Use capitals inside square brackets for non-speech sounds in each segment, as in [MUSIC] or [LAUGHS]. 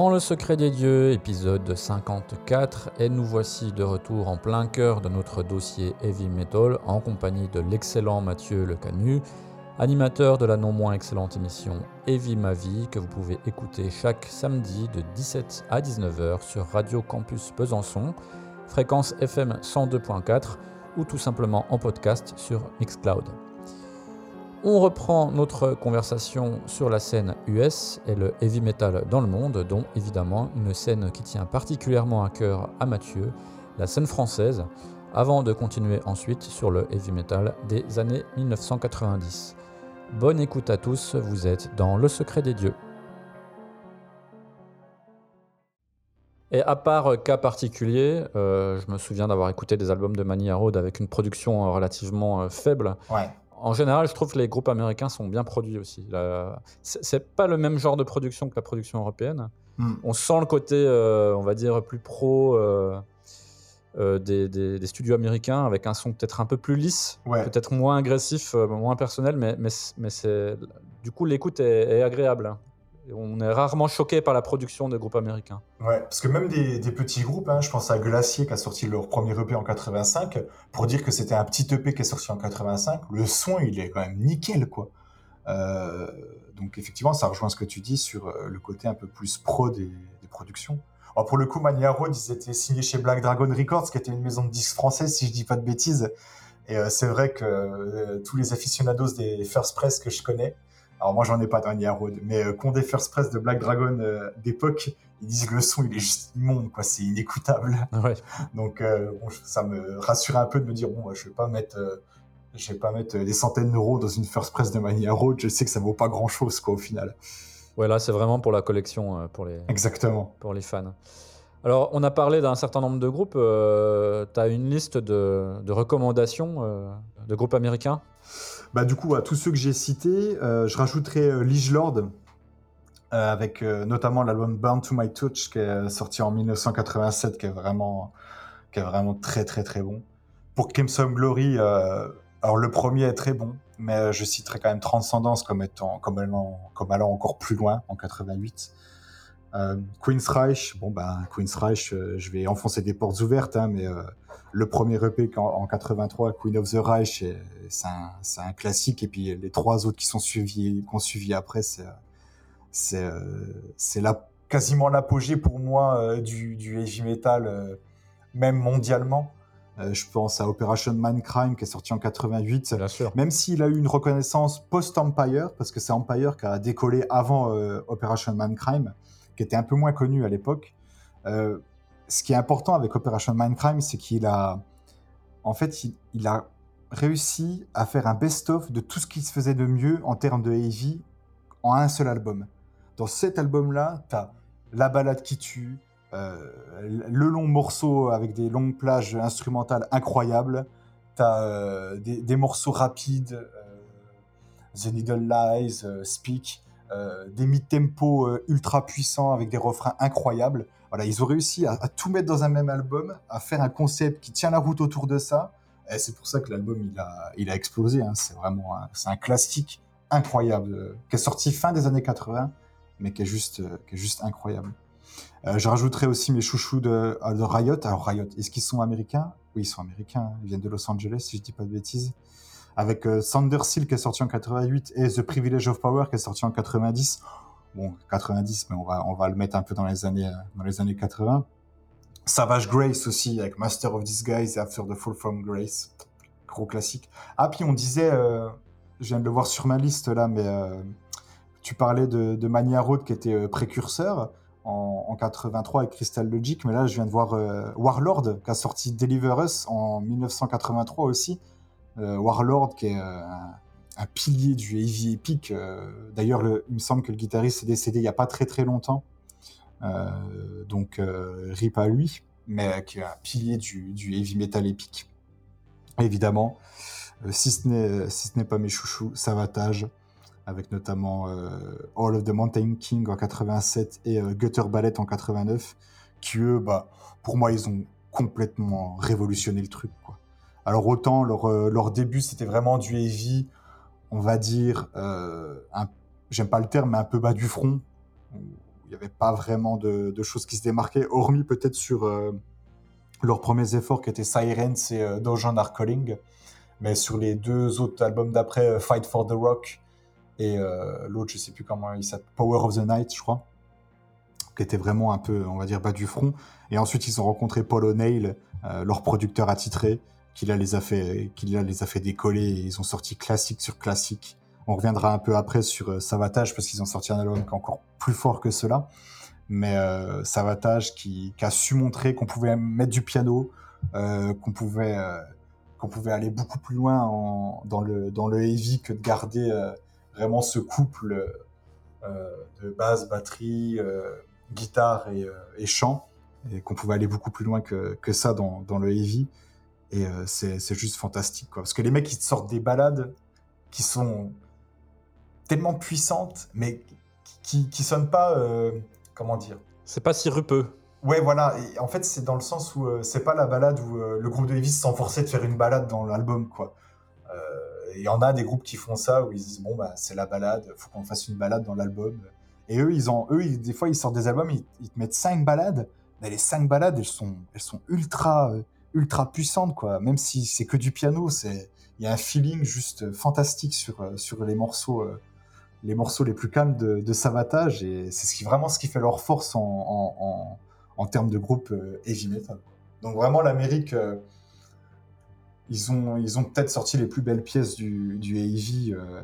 Dans le secret des dieux, épisode 54, et nous voici de retour en plein cœur de notre dossier Heavy Metal en compagnie de l'excellent Mathieu Le Canu, animateur de la non moins excellente émission Heavy Ma Vie que vous pouvez écouter chaque samedi de 17 à 19h sur Radio Campus Besançon, fréquence FM 102.4 ou tout simplement en podcast sur Mixcloud. On reprend notre conversation sur la scène US et le heavy metal dans le monde, dont évidemment une scène qui tient particulièrement à cœur à Mathieu, la scène française, avant de continuer ensuite sur le heavy metal des années 1990. Bonne écoute à tous, vous êtes dans Le Secret des Dieux. Et à part cas particulier, euh, je me souviens d'avoir écouté des albums de Mania Road avec une production relativement euh, faible. En général, je trouve que les groupes américains sont bien produits aussi. C'est pas le même genre de production que la production européenne. Hmm. On sent le côté, euh, on va dire, plus pro euh, euh, des, des- des studios américains, avec un son peut-être un peu plus lisse, Ouais. peut-être moins agressif, moins personnel, mais, du coup l'écoute est, est agréable. On est rarement choqué par la production des groupes américains. Ouais, parce que même des, petits groupes, hein, je pense à Glacier qui a sorti leur premier EP en 85, pour dire que c'était un petit EP qui est sorti en 85, le son il est quand même nickel quoi. Euh, donc effectivement ça rejoint ce que tu dis sur euh, le côté un peu plus pro des, productions. Alors pour le coup Mania Road ils étaient signés chez Black Dragon Records qui était une maison de disques française si je dis pas de bêtises. Et euh, c'est vrai que tous les aficionados des First Press que je connais, alors moi j'en ai pas de Mania Road, mais euh, des First Press de Black Dragon euh, d'époque, ils disent que le son il est juste immonde quoi, c'est inécoutable. Ouais. Donc euh, bon, ça me rassure un peu de me dire bon, je vais pas mettre, euh, je vais pas mettre euh, des centaines d'euros dans une first press de Mania Road. Je sais que ça vaut pas grand chose quoi au final. Ouais, là, c'est vraiment pour la collection, euh, pour les, Exactement. pour les fans. Alors, on a parlé d'un certain nombre de groupes. tu as une liste de, de recommandations euh, de groupes américains? Bah du coup à tous ceux que j'ai cités, euh, je rajouterai euh, Liege Lord euh, avec notamment l'album Burn to My Touch qui est sorti en 1987 qui est vraiment qui est vraiment très très très bon. Pour Crimson Glory, alors le premier est très bon, mais je citerai quand même allant, comme allant encore plus loin en 88. Euh, Queen's Reich, bon ben Queen's Reich, euh, je vais enfoncer des portes ouvertes, hein, mais euh, le premier EP en, 83, Queen of the Reich, c'est un, classique. Et puis les trois autres qui sont suivis, suivi après, c'est c'est euh, la quasiment l'apogée pour moi euh, du, du heavy metal, même mondialement. Je pense à Operation Mindcrime qui est sorti en 88. Bien sûr. Même s'il a eu une reconnaissance post-Empire, parce que c'est Empire qui a décollé avant Operation Mindcrime, qui était un peu moins connu à l'époque. Euh, ce qui est important avec Operation Mindcrime, c'est qu'il a, en fait, il, a réussi à faire un best-of de tout ce qui se faisait de mieux en termes de heavy en un seul album. Dans cet album-là, tu as la balade qui tue, euh, le long morceau avec des longues plages instrumentales incroyables, tu as des, des morceaux rapides, euh, The Needle Lies, euh, Speak, euh, des mid-tempo euh, ultra puissants avec des refrains incroyables. Voilà, ils ont réussi à, tout mettre dans un même album, à faire un concept qui tient la route autour de ça. Et c'est pour ça que l'album il a, explosé. hein. C'est vraiment un, c'est un classique incroyable euh, qui est sorti fin des années 80, mais qui est juste, euh, qui est juste incroyable. Euh, je rajouterai aussi mes chouchous de, euh, de Riot. Alors Riot, est-ce qu'ils sont américains? Oui, ils sont américains. Ils viennent de Los Angeles, si je dis pas de bêtises. Avec euh, Thunder Seal qui est sorti en 88 et The Privilege of Power qui est sorti en 90. Bon, 90, mais on va, on va le mettre un peu dans les années, euh, dans les années 80. Savage Grace aussi avec Master of Disguise et After the Fall from Grace. Gros classique. Ah, puis on disait, euh, je viens de le voir sur ma liste là, mais euh, tu parlais de, Mania Road qui était euh, précurseur en, en 83 avec Crystal Logic, mais là je viens de voir euh, Warlord qui a sorti Deliver Us en 1983 aussi. Euh, Warlord qui est euh, un, pilier du heavy epic. euh, D'ailleurs, le- il me semble que le guitariste est décédé il n'y a pas très très longtemps. donc rip à lui, mais qui est un pilier du, du heavy metal épique. Évidemment, si ce n'est si pas mes chouchous, Savatage, avec notamment All of the Mountain King en 87 et Gutter Ballet en 89, qui eux, bah, pour moi, ils ont complètement révolutionné le truc. Alors autant leur, leur début, c'était vraiment du heavy, on va dire, j'aime pas le terme, mais un peu bas du front. Il n'y avait pas vraiment de, choses qui se démarquaient, hormis peut-être sur leurs premiers efforts qui étaient Sirens et euh, Dojan. Mais sur les deux autres albums d'après, euh, Fight for the Rock et euh, l'autre, je sais plus comment il s'appelle, Power of the Night, je crois, qui était vraiment un peu, on va dire, bas du front. Et ensuite, ils ont rencontré Paul O'Neill, leur producteur attitré, qui les a fait, les a fait décoller. Et ils ont sorti classique sur classique. On reviendra un peu après sur Savatage parce qu'ils ont sorti un album qui est encore plus fort que cela mais euh, Savatage qui, a su montrer qu'on pouvait mettre du piano, euh, qu'on pouvait, euh, qu'on pouvait aller beaucoup plus loin dans, le, dans le heavy que de garder euh, vraiment ce couple euh, de basse, batterie, guitare et, et, chant, et qu'on pouvait aller beaucoup plus loin que, que ça dans, dans le heavy. Et c'est juste fantastique, quoi. Parce que les mecs, ils sortent des balades qui sont tellement puissantes, mais qui, qui sonnent pas comment dire? C'est pas si rupeux. Ouais, voilà. Et en fait, c'est dans le sens où euh, c'est pas la balade où euh, le groupe de Levis se sent forcé de faire une balade dans l'album, quoi. Euh, il y en a des groupes qui font ça où ils disent bon bah c'est la balade, faut qu'on fasse une balade dans l'album. Et eux, ils ont, eux, des fois ils sortent des albums, ils, te mettent cinq balades. Mais les cinq balades, elles sont, elles sont ultra, ultra puissantes, quoi. Même si c'est que du piano, c'est, il y a un feeling juste fantastique sur, sur les morceaux les morceaux les plus calmes de, de Savatage et c'est ce qui, vraiment ce qui fait leur force en, en, en, termes de groupe euh, heavy metal. Donc vraiment l'Amérique, euh, ils ont, ils ont peut-être sorti les plus belles pièces du, du heavy, euh,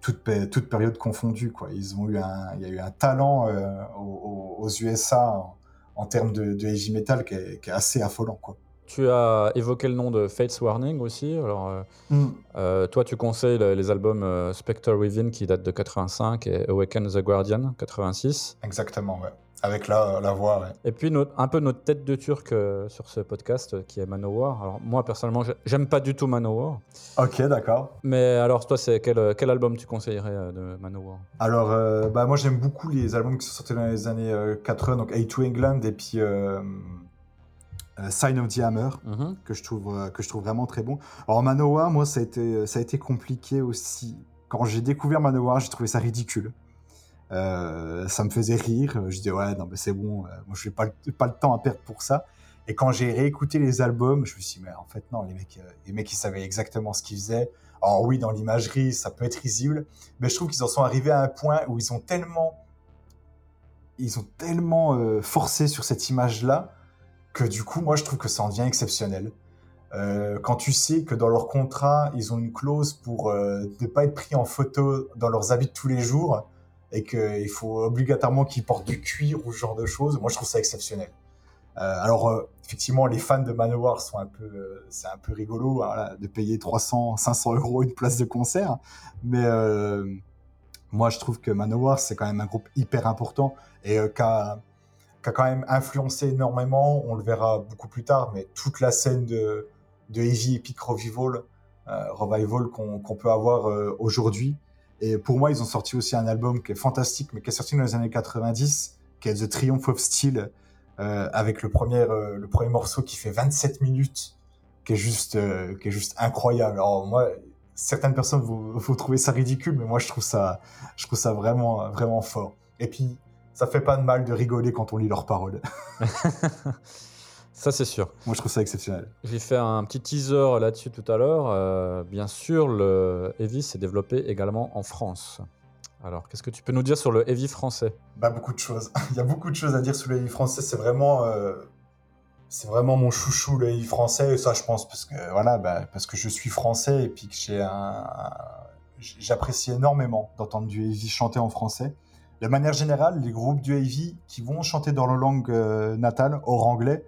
toute, toute, période confondue. Quoi. Ils ont eu un, il y a eu un talent aux, USA en, termes de, de, heavy metal qui est, qui est assez affolant. Quoi. Tu as évoqué le nom de Fates Warning aussi. Alors, euh, mm. euh, toi, tu conseilles les albums euh, Spectre Within qui datent de 85 et Awaken the Guardian 86. Exactement, ouais. Avec la, la voix, ouais. Et puis, un peu notre tête de turc sur ce podcast qui est Manowar. Alors, moi, personnellement, j'aime pas du tout Manowar. Ok, d'accord. Mais alors, toi, c'est quel, quel, album tu conseillerais de Manowar Alors, bah, moi, j'aime beaucoup les albums qui sont sortis dans les années 80, donc A2 England et puis. Euh, Sign of the Hammer, mhm. que, je trouve, euh, que je trouve vraiment très bon. Alors Manowar, moi, ça a été, ça a été compliqué aussi. Quand j'ai découvert Manowar, j'ai trouvé ça ridicule. Euh, ça me faisait rire. Je disais, ouais, non, mais c'est bon, moi, je n'ai pas, le temps à perdre pour ça. Et quand j'ai réécouté les albums, je me suis dit, mais en fait, non, les mecs, les mecs ils savaient exactement ce qu'ils faisaient. Alors oui, dans l'imagerie, ça peut être risible, mais je trouve qu'ils en sont arrivés à un point où ils ont tellement, ils ont tellement forcé sur cette image-là que du coup, moi, je trouve que ça en devient exceptionnel. Euh, quand tu sais que dans leur contrat, ils ont une clause pour euh, ne pas être pris en photo dans leurs habits de tous les jours et qu'il faut obligatoirement qu'ils portent du cuir ou ce genre de choses, moi, je trouve ça exceptionnel. Euh, alors, euh, effectivement, les fans de Manowar sont un peu, euh, c'est un peu rigolo hein, de payer 300, 500 euros une place de concert, mais moi, je trouve que Manowar, c'est quand même un groupe hyper important et qui a quand même influencé énormément, on le verra beaucoup plus tard, mais toute la scène de, heavy epic revival, euh, revival qu'on peut avoir euh, aujourd'hui. Et pour moi, ils ont sorti aussi un album qui est fantastique, mais qui est sorti dans les années 90, qui est The Triumph of Steel, euh, avec le premier, euh, le premier morceau qui fait 27 minutes, qui est juste, euh, qui est juste incroyable. Alors moi, certaines personnes vont, vont trouver ça ridicule, mais moi je trouve ça, je trouve ça vraiment, vraiment fort. Et puis ça fait pas de mal de rigoler quand on lit leurs paroles. [LAUGHS] ça, c'est sûr. Moi, je trouve ça exceptionnel. J'ai fait un petit teaser là-dessus tout à l'heure. Euh, bien sûr, le Heavy s'est développé également en France. Alors, qu'est-ce que tu peux nous dire sur le Heavy français? Bah, Beaucoup de choses. [LAUGHS] Il y a beaucoup de choses à dire sur le Heavy français. C'est vraiment, euh, c'est vraiment mon chouchou, le Heavy français. Et ça, je pense, parce que, voilà, bah, parce que je suis français et puis que j'ai un... J'apprécie énormément d'entendre du Heavy chanter en français. De manière générale, les groupes du heavy qui vont chanter dans leur langue euh, natale, hors anglais,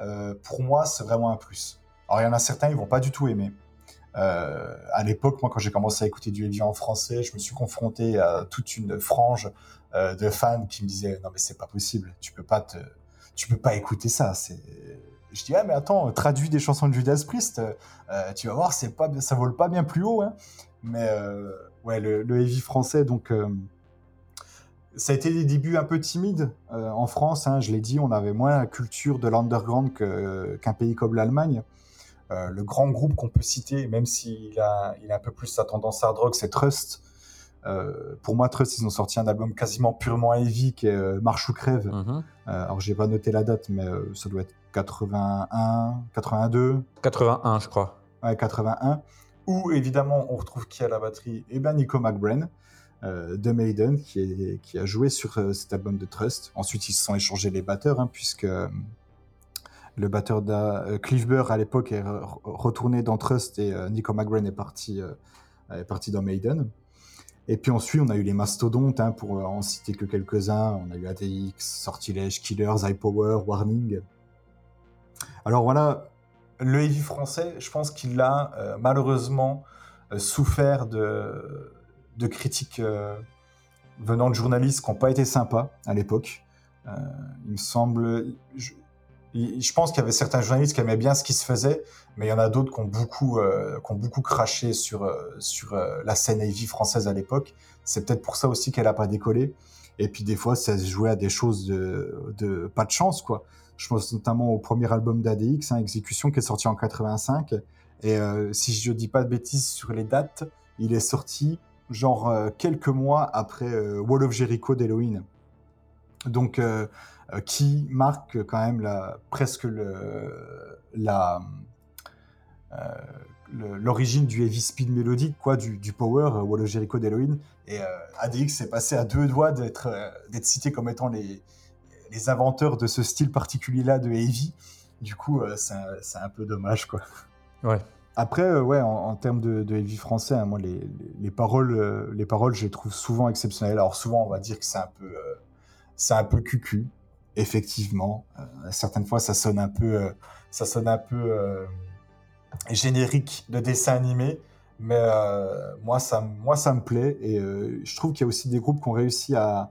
euh, pour moi, c'est vraiment un plus. Alors, il y en a certains, ils vont pas du tout aimer. Euh, à l'époque, moi, quand j'ai commencé à écouter du heavy en français, je me suis confronté à toute une frange euh, de fans qui me disaient non mais c'est pas possible, tu peux pas te, tu peux pas écouter ça. Je dis ah mais attends, traduis des chansons de Judas Priest, euh, tu vas voir, c'est pas, ça vole pas bien plus haut. Hein. Mais ouais, le, heavy français donc. Ça a été des débuts un peu timides en France, hein, je l'ai dit, on avait moins la culture de l'underground qu'un pays comme l'Allemagne. le grand groupe qu'on peut citer, même s'il a, il a un peu plus sa tendance hard rock, c'est Trust. Euh, pour moi, Trust, ils ont sorti un album quasiment purement heavy qui est euh, Marche ou crève. Mhm. Euh, alors, j'ai pas noté la date, mais ça doit être 81, 82. 81, je crois. Ouais, 81. Où, évidemment, on retrouve qui à la batterie? Eh bien, Nico McBrain. De Maiden qui, a joué sur cet album de Trust. Ensuite, ils se sont échangés les batteurs, hein, puisque le batteur de Cliff Burr à l'époque est retourné dans Trust et Nico McBrain est parti, est parti dans Maiden. Et puis ensuite, on a eu les mastodontes, hein, pour en citer que quelques-uns. On a eu ADX, Sortilège, Killers, iPower, Warning. Alors voilà, le heavy français, je pense qu'il a euh, malheureusement euh, souffert de, de critiques euh, venant de journalistes qui n'ont pas été sympas à l'époque. il me semble, je pense qu'il y avait certains journalistes qui aimaient bien ce qui se faisait, mais il y en a d'autres qui ont beaucoup, euh, qui ont beaucoup craché sur, euh, sur euh, la scène AV française à l'époque. C'est peut-être pour ça aussi qu'elle n'a pas décollé. Et puis des fois, ça se jouait à des choses de, de pas de chance, quoi. Je pense notamment au premier album d'ADX, hein, Exécution, qui est sorti en 85. Et si je ne dis pas de bêtises sur les dates, il est sorti genre quelques mois après Wall of Jericho d'Halloween. Donc euh, qui marque quand même la, presque la, euh, l'origine du heavy speed mélodique, quoi, du, power, euh, Wall of Jericho d'Halloween. Et ADX est passé à deux doigts d'être, d'être cité comme étant les, les inventeurs de ce style particulier-là de heavy. Du coup, c'est, un, un peu dommage, quoi. Ouais. Après, ouais, en, termes de, de, heavy français, hein, moi, les, les, paroles, les paroles, je les trouve souvent exceptionnelles. Alors souvent, on va dire que c'est un peu, c'est un peu cucu effectivement, euh, certaines fois, ça sonne un peu, euh, ça sonne un peu euh, générique de dessin animé, mais moi, ça, moi, ça me plaît et je trouve qu'il y a aussi des groupes qui ont réussi à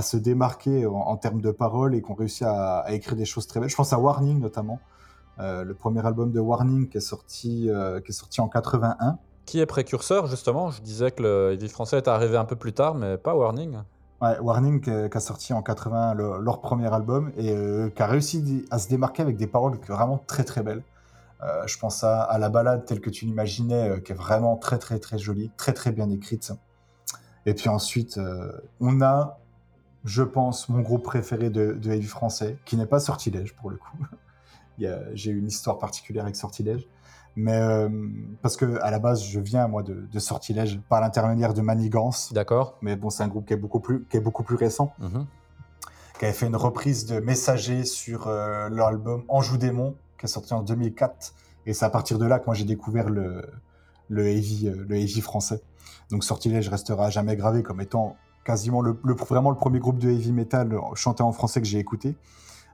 se démarquer en, termes de paroles et qui ont réussi à, écrire des choses très belles. Je pense à Warning notamment, le premier album de Warning qui est sorti, qui est sorti en 81. Qui est précurseur justement Je disais que le heavy français est arrivé un peu plus tard, mais pas Warning. Warning qui a sorti en 80 leur premier album et euh, qui a réussi à se démarquer avec des paroles vraiment très très belles. Euh, je pense à, à, la balade telle que tu l'imaginais, euh, qui est vraiment très très très jolie, très très bien écrite. Et puis ensuite, on a, je pense, mon groupe préféré de, de heavy français, qui n'est pas Sortilège pour le coup. [LAUGHS] J'ai une histoire particulière avec Sortilège. Mais euh, parce que à la base, je viens moi de, de Sortilège par l'intermédiaire de Manigance. D'accord. Mais bon, c'est un groupe qui est beaucoup plus qui est beaucoup plus récent, mhm. qui avait fait une reprise de Messager sur euh, leur album Anjou démon, qui est sorti en 2004. Et c'est à partir de là que moi j'ai découvert le le heavy euh, le heavy français. Donc Sortilège restera jamais gravé comme étant quasiment le, le, vraiment le premier groupe de heavy metal chanté en français que j'ai écouté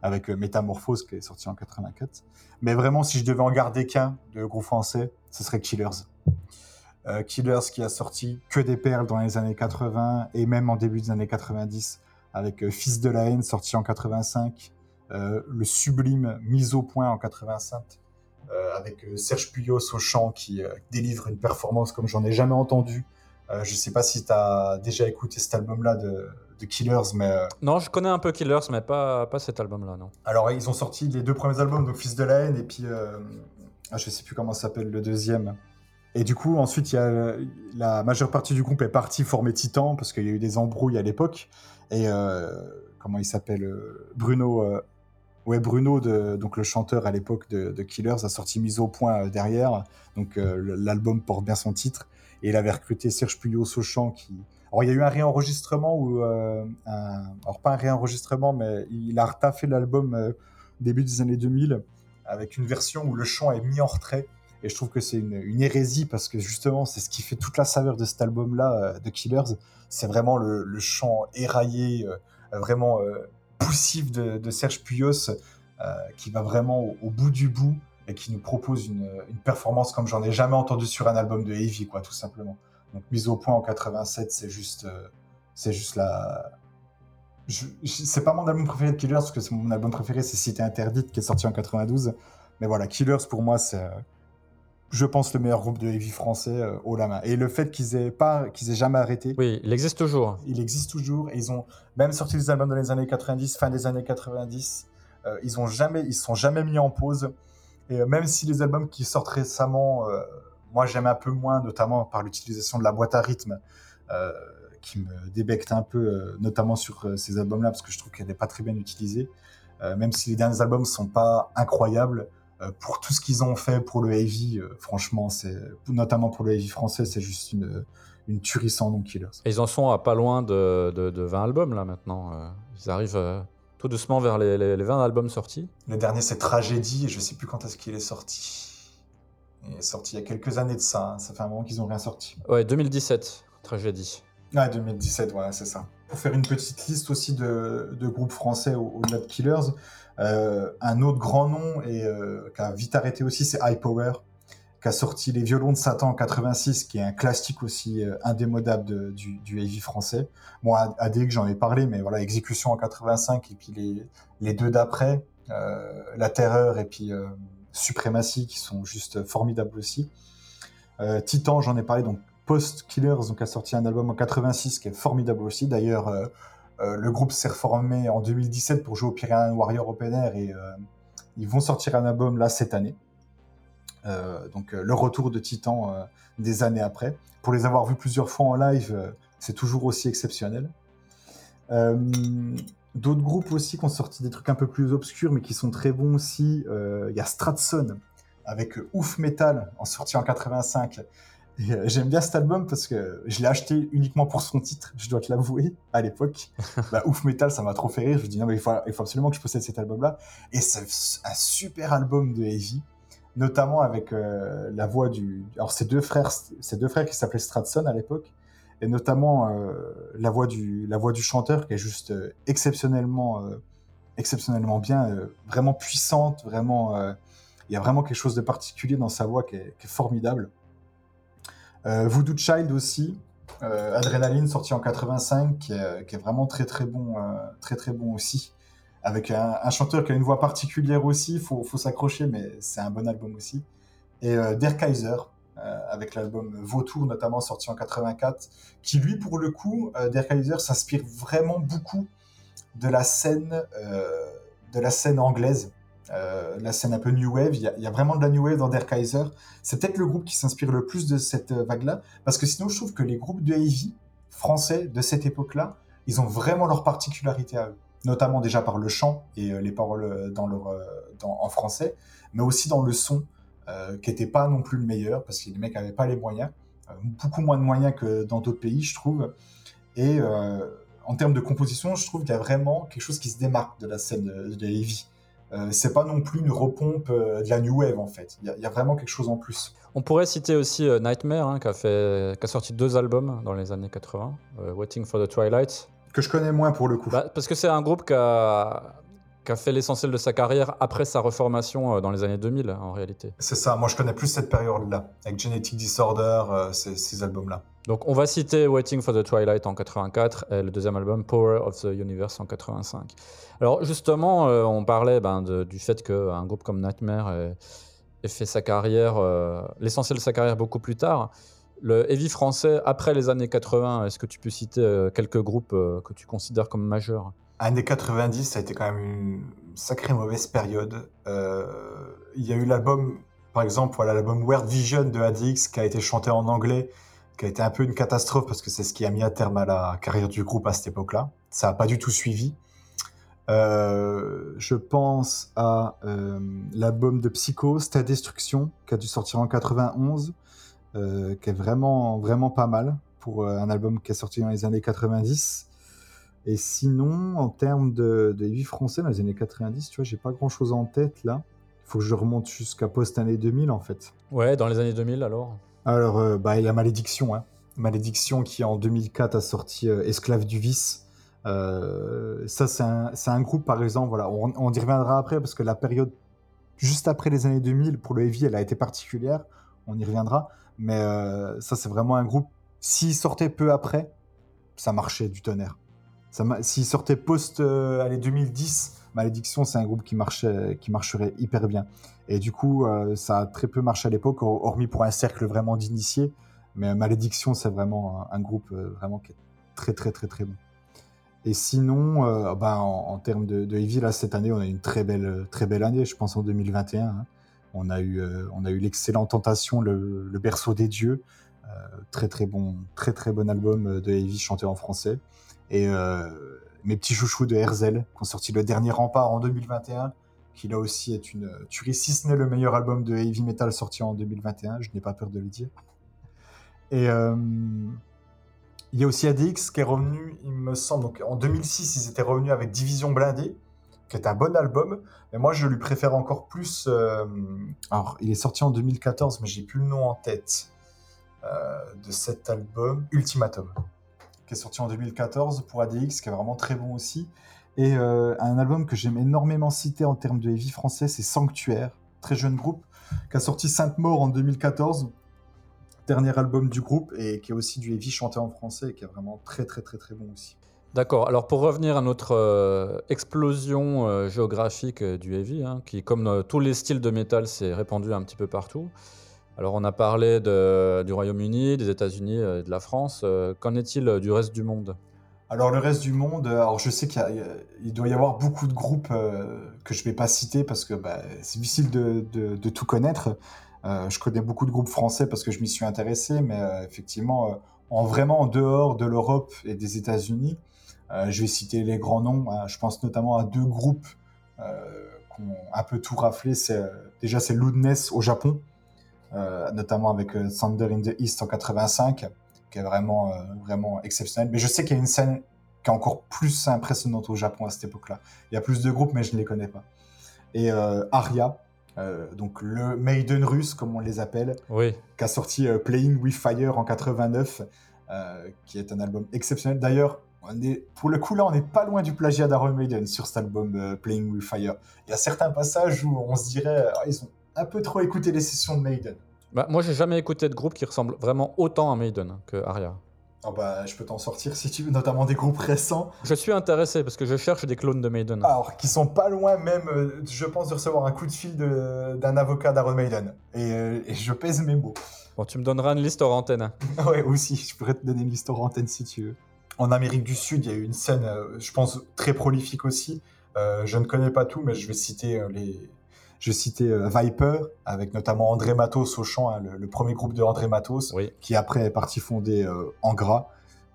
avec euh, Métamorphose qui est sorti en 84. Mais vraiment, si je devais en garder qu'un de groupe français, ce serait Killers. Euh, Killers qui a sorti que des perles dans les années 80 et même en début des années 90 avec euh, Fils de la haine sorti en 85, le sublime Mise au point en 85 avec Serge Puyos au chant qui délivre une performance comme j'en ai jamais entendu. je sais pas si tu as déjà écouté cet album-là de, Killers, mais... Euh, non, je connais un peu Killers, mais pas, pas cet album-là, non. Alors, ils ont sorti les deux premiers albums, donc Fils de la haine, et puis... Euh... Ah, je sais plus comment s'appelle le deuxième. Et du coup, ensuite, il y a la majeure partie du groupe est partie former Titan, parce qu'il y a eu des embrouilles à l'époque. Et euh, comment il s'appelle Bruno... Ouais, Bruno, de, donc le chanteur à l'époque de, de, Killers, a sorti Mise au point derrière. Donc l'album porte bien son titre. Et il avait recruté Serge Puyos au chant, qui, alors, il y a eu un réenregistrement, ou euh, alors pas un réenregistrement, mais il a retaffé l'album euh, début des années 2000 avec une version où le chant est mis en retrait. Et je trouve que c'est une, hérésie parce que justement, c'est ce qui fait toute la saveur de cet album-là, euh, de Killers. C'est vraiment le, chant éraillé, vraiment poussif de, Serge Puyos, qui va vraiment au, bout du bout et qui nous propose une, une performance comme j'en ai jamais entendu sur un album de Heavy, quoi, tout simplement. Donc mise au point en 87, c'est juste, euh, c'est juste la, je- je- c'est pas mon album préféré de Killers, parce que c'est mon album préféré, c'est Cité Interdite, qui est sorti en 92. Mais voilà, Killers, pour moi, c'est, euh, je pense, le meilleur groupe de heavy français euh, haut la main. Et le fait qu'ils aient, pas, qu'ils aient jamais arrêté, Oui, il existe toujours. il existe toujours. Et ils ont même sorti des albums dans les années 90, fin des années 90. Euh, ils ont jamais, ils sont jamais mis en pause. Et même si les albums qui sortent récemment, euh, moi j'aime un peu moins, notamment par l'utilisation de la boîte à rythme, euh, qui me débecte un peu, euh, notamment sur euh, ces albums-là, parce que je trouve qu'elle n'est pas très bien utilisée. Même si les derniers albums sont pas incroyables, pour tout ce qu'ils ont fait pour le heavy, franchement, c'est notamment pour le heavy français, c'est juste une, une tuerie sans nom Killers. Et ils en sont à pas loin de, de, de 20 albums là maintenant. Ils arrivent euh, tout doucement vers les, les, les 20 albums sortis. Le dernier, c'est Tragédie, et je sais plus quand est-ce qu'il est sorti. Il est sorti il y a quelques années de ça. hein. Ça fait un moment qu'ils ont rien sorti. Ouais, 2017, tragédie. Ouais, 2017, voilà, c'est ça. Pour faire une petite liste aussi de, de groupes français au- au-delà de Killers, euh, un autre grand nom et euh, qui a vite arrêté aussi, c'est High Power, qui a sorti Les Violons de Satan en 86, qui est un classique aussi euh, indémodable de- du, du heavy français. Bon, à, à DX, j'en ai parlé, mais voilà, Exécution en 85 et puis les, les deux d'après, La Terreur et puis Suprématie, qui sont juste formidables aussi. Euh, Titan, j'en ai parlé, donc Post Killers, donc a sorti un album en 86 qui est formidable aussi. D'ailleurs, euh, euh, le groupe s'est reformé en 2017 pour jouer au Pyrénéen Warrior Open Air et ils vont sortir un album là cette année. Donc le retour de Titan des années après. Pour les avoir vus plusieurs fois en live, c'est toujours aussi exceptionnel. D'autres groupes aussi qui ont sorti des trucs un peu plus obscurs mais qui sont très bons aussi. Euh, Il y a Stratson avec Ouf Metal en sorti en 85 et, euh, j'aime bien cet album parce que je l'ai acheté uniquement pour son titre, je dois te l'avouer, à l'époque. [LAUGHS] bah, Ouf Metal, ça m'a trop fait rire. Je me dis, non, mais il faut, il faut absolument que je possède cet album-là. Et c'est un super album de Heavy, notamment avec euh, la voix du. Alors, ces deux frères, ces deux frères qui s'appelaient Stratson à l'époque, et notamment euh, la, voix du, la voix du chanteur qui est juste euh, exceptionnellement, euh, exceptionnellement bien, vraiment puissante, vraiment. il y a vraiment quelque chose de particulier dans sa voix qui est, formidable. Voodoo Child aussi, euh, Adrenaline sorti en 85, qui est, qui est vraiment très très bon, très très bon aussi. Avec un, chanteur qui a une voix particulière aussi, faut, faut s'accrocher, mais c'est un bon album aussi. Et euh, Der Kaiser, avec l'album Vautour notamment sorti en 84, qui lui pour le coup, euh, Der Kaiser s'inspire vraiment beaucoup de la scène, euh, de la scène anglaise. Euh, la scène un peu new wave, il y, a, vraiment de la new wave dans Der Kaiser. C'est peut-être le groupe qui s'inspire le plus de cette euh, vague-là, parce que sinon je trouve que les groupes de heavy français de cette époque-là, ils ont vraiment leur particularité à eux, notamment déjà par le chant et euh, les paroles euh, euh, en français, mais aussi dans le son, euh, qui n'était pas non plus le meilleur, parce que les mecs n'avaient pas les moyens, euh, beaucoup moins de moyens que dans d'autres pays, je trouve. Et euh, en termes de composition, je trouve qu'il y a vraiment quelque chose qui se démarque de la scène de, de heavy. Euh, c'est pas non plus une repompe euh, de la new wave en fait. Il y, a- il y a vraiment quelque chose en plus. On pourrait citer aussi euh, Nightmare, hein, qui, a fait, qui a sorti deux albums dans les années 80, euh, Waiting for the Twilight. Que je connais moins pour le coup. Bah, parce que c'est un groupe qui a, qui a fait l'essentiel de sa carrière après sa reformation euh, dans les années 2000, en réalité. C'est ça, moi je connais plus cette période-là, avec Genetic Disorder, euh, ces, ces albums-là. Donc on va citer Waiting for the Twilight en 84 et le deuxième album Power of the Universe en 85. Alors justement, euh, on parlait ben, de- du fait qu'un groupe comme Nightmare ait, ait fait sa carrière, euh, l'essentiel de sa carrière beaucoup plus tard. Le heavy français, après les années 80, est-ce que tu peux citer quelques groupes que tu considères comme majeurs? Années 90, ça a été quand même une sacrée mauvaise période. Euh, Il y a eu l'album, par exemple, voilà, l'album Weird Vision de ADX qui a été chanté en anglais, qui a été un peu une catastrophe parce que c'est ce qui a mis à terme à la carrière du groupe à cette époque-là. Ça n'a pas du tout suivi. Euh, je pense à euh, l'album de Psycho, Ta Destruction, qui a dû sortir en 91, euh, qui est vraiment, vraiment pas mal pour un album qui est sorti dans les années 90. Et sinon, en termes de, de heavy français dans les années 90, tu vois, j'ai pas grand chose en tête là. Il faut que je remonte jusqu'à post-année 2000 en fait. Ouais, dans les années 2000 alors Alors, euh, bah, il y a Malédiction. Hein. Malédiction qui en 2004 a sorti euh, Esclave du Vice. Euh, ça, c'est un, groupe, par exemple, voilà, on, on y reviendra après parce que la période juste après les années 2000 pour le heavy, elle a été particulière. On y reviendra. Mais ça, c'est vraiment un groupe. S'il sortait peu après, ça marchait du tonnerre. S'il sortait post euh, allez, 2010, Malédiction, c'est un groupe qui, marcherait hyper bien. Et du coup, euh, ça a très peu marché à l'époque, hor- hormis pour un cercle vraiment d'initiés. Mais Malédiction, c'est vraiment un, groupe euh, vraiment qui est très, très, très, très bon. Et sinon, euh, ben, en, termes de, de cette année, on a eu une très belle, très belle année, je pense en 2021. hein. On a eu, euh, on a eu l'excellent Tentation, le, berceau des dieux. Euh, très, très bon, très, très bon album de heavy chanté en français. Et euh, mes petits chouchous de Herzl, qui ont sorti le dernier rempart en 2021, qui là aussi est une tuerie, si ce n'est le meilleur album de heavy metal sorti en 2021, je n'ai pas peur de le dire. Et euh, il y a aussi ADX qui est revenu, il me semble, donc en 2006, ils étaient revenus avec Division Blindée, qui est un bon album, mais moi je lui préfère encore plus. euh, alors, il est sorti en 2014, mais j'ai plus le nom en tête de cet album, Ultimatum, qui est sorti en 2014 pour ADX, qui est vraiment très bon aussi. Et euh, un album que j'aime énormément citer en termes de heavy français, c'est Sanctuaire, très jeune groupe, qui a sorti Sainte Mort en 2014, dernier album du groupe, et qui est aussi du heavy chanté en français, qui est vraiment très très très très bon aussi. D'accord. Alors pour revenir à notre euh, explosion euh, géographique du heavy, hein, qui comme tous les styles de métal s'est répandu un petit peu partout. Alors on a parlé du Royaume-Uni, des États-Unis euh, et de la France. Euh, Qu'en est-il euh, du reste du monde? Alors le reste du monde, alors je sais qu'il doit y avoir beaucoup de groupes que je vais pas citer parce que bah, c'est difficile de, tout connaître. Je connais beaucoup de groupes français parce que je m'y suis intéressé, mais effectivement, en vraiment en dehors de l'Europe et des États-Unis, je vais citer les grands noms. hein. Je pense notamment à deux groupes qui ont un peu tout raflé. Déjà c'est Loudness au Japon, notamment avec euh, Thunder in the East en 85 qui est vraiment, euh, vraiment exceptionnel. Mais je sais qu'il y a une scène qui est encore plus impressionnante au Japon à cette époque-là. Il y a plus de groupes, mais je ne les connais pas. Et euh, Aria, euh, donc le Maiden russe, comme on les appelle, Oui. qui a sorti euh, Playing with Fire en 89, euh, qui est un album exceptionnel. D'ailleurs, on est, pour le coup, là, on n'est pas loin du plagiat d'Iron Maiden sur cet album euh, Playing with Fire. Il y a certains passages où on se dirait, ah, ils ont un peu trop écouté les sessions de Maiden. Bah, moi, j'ai jamais écouté de groupe qui ressemble vraiment autant à Maiden que Aria. Ah bah, je peux t'en sortir si tu veux, notamment des groupes récents. Je suis intéressé parce que je cherche des clones de Maiden. Alors, qui sont pas loin même, euh, je pense, de recevoir un coup de fil d'un avocat d'Iron Maiden. Et, euh, et je pèse mes mots. Bon, tu me donneras une liste hors antenne. [LAUGHS] ouais, aussi, je pourrais te donner une liste en antenne si tu veux. En Amérique du Sud, il y a eu une scène, euh, je pense, très prolifique aussi. Euh, je ne connais pas tout, mais je vais citer les. Je citer euh, Viper, avec notamment André Matos au chant, hein, le, le premier groupe de André Matos, Oui. qui après est parti fonder euh, Angra,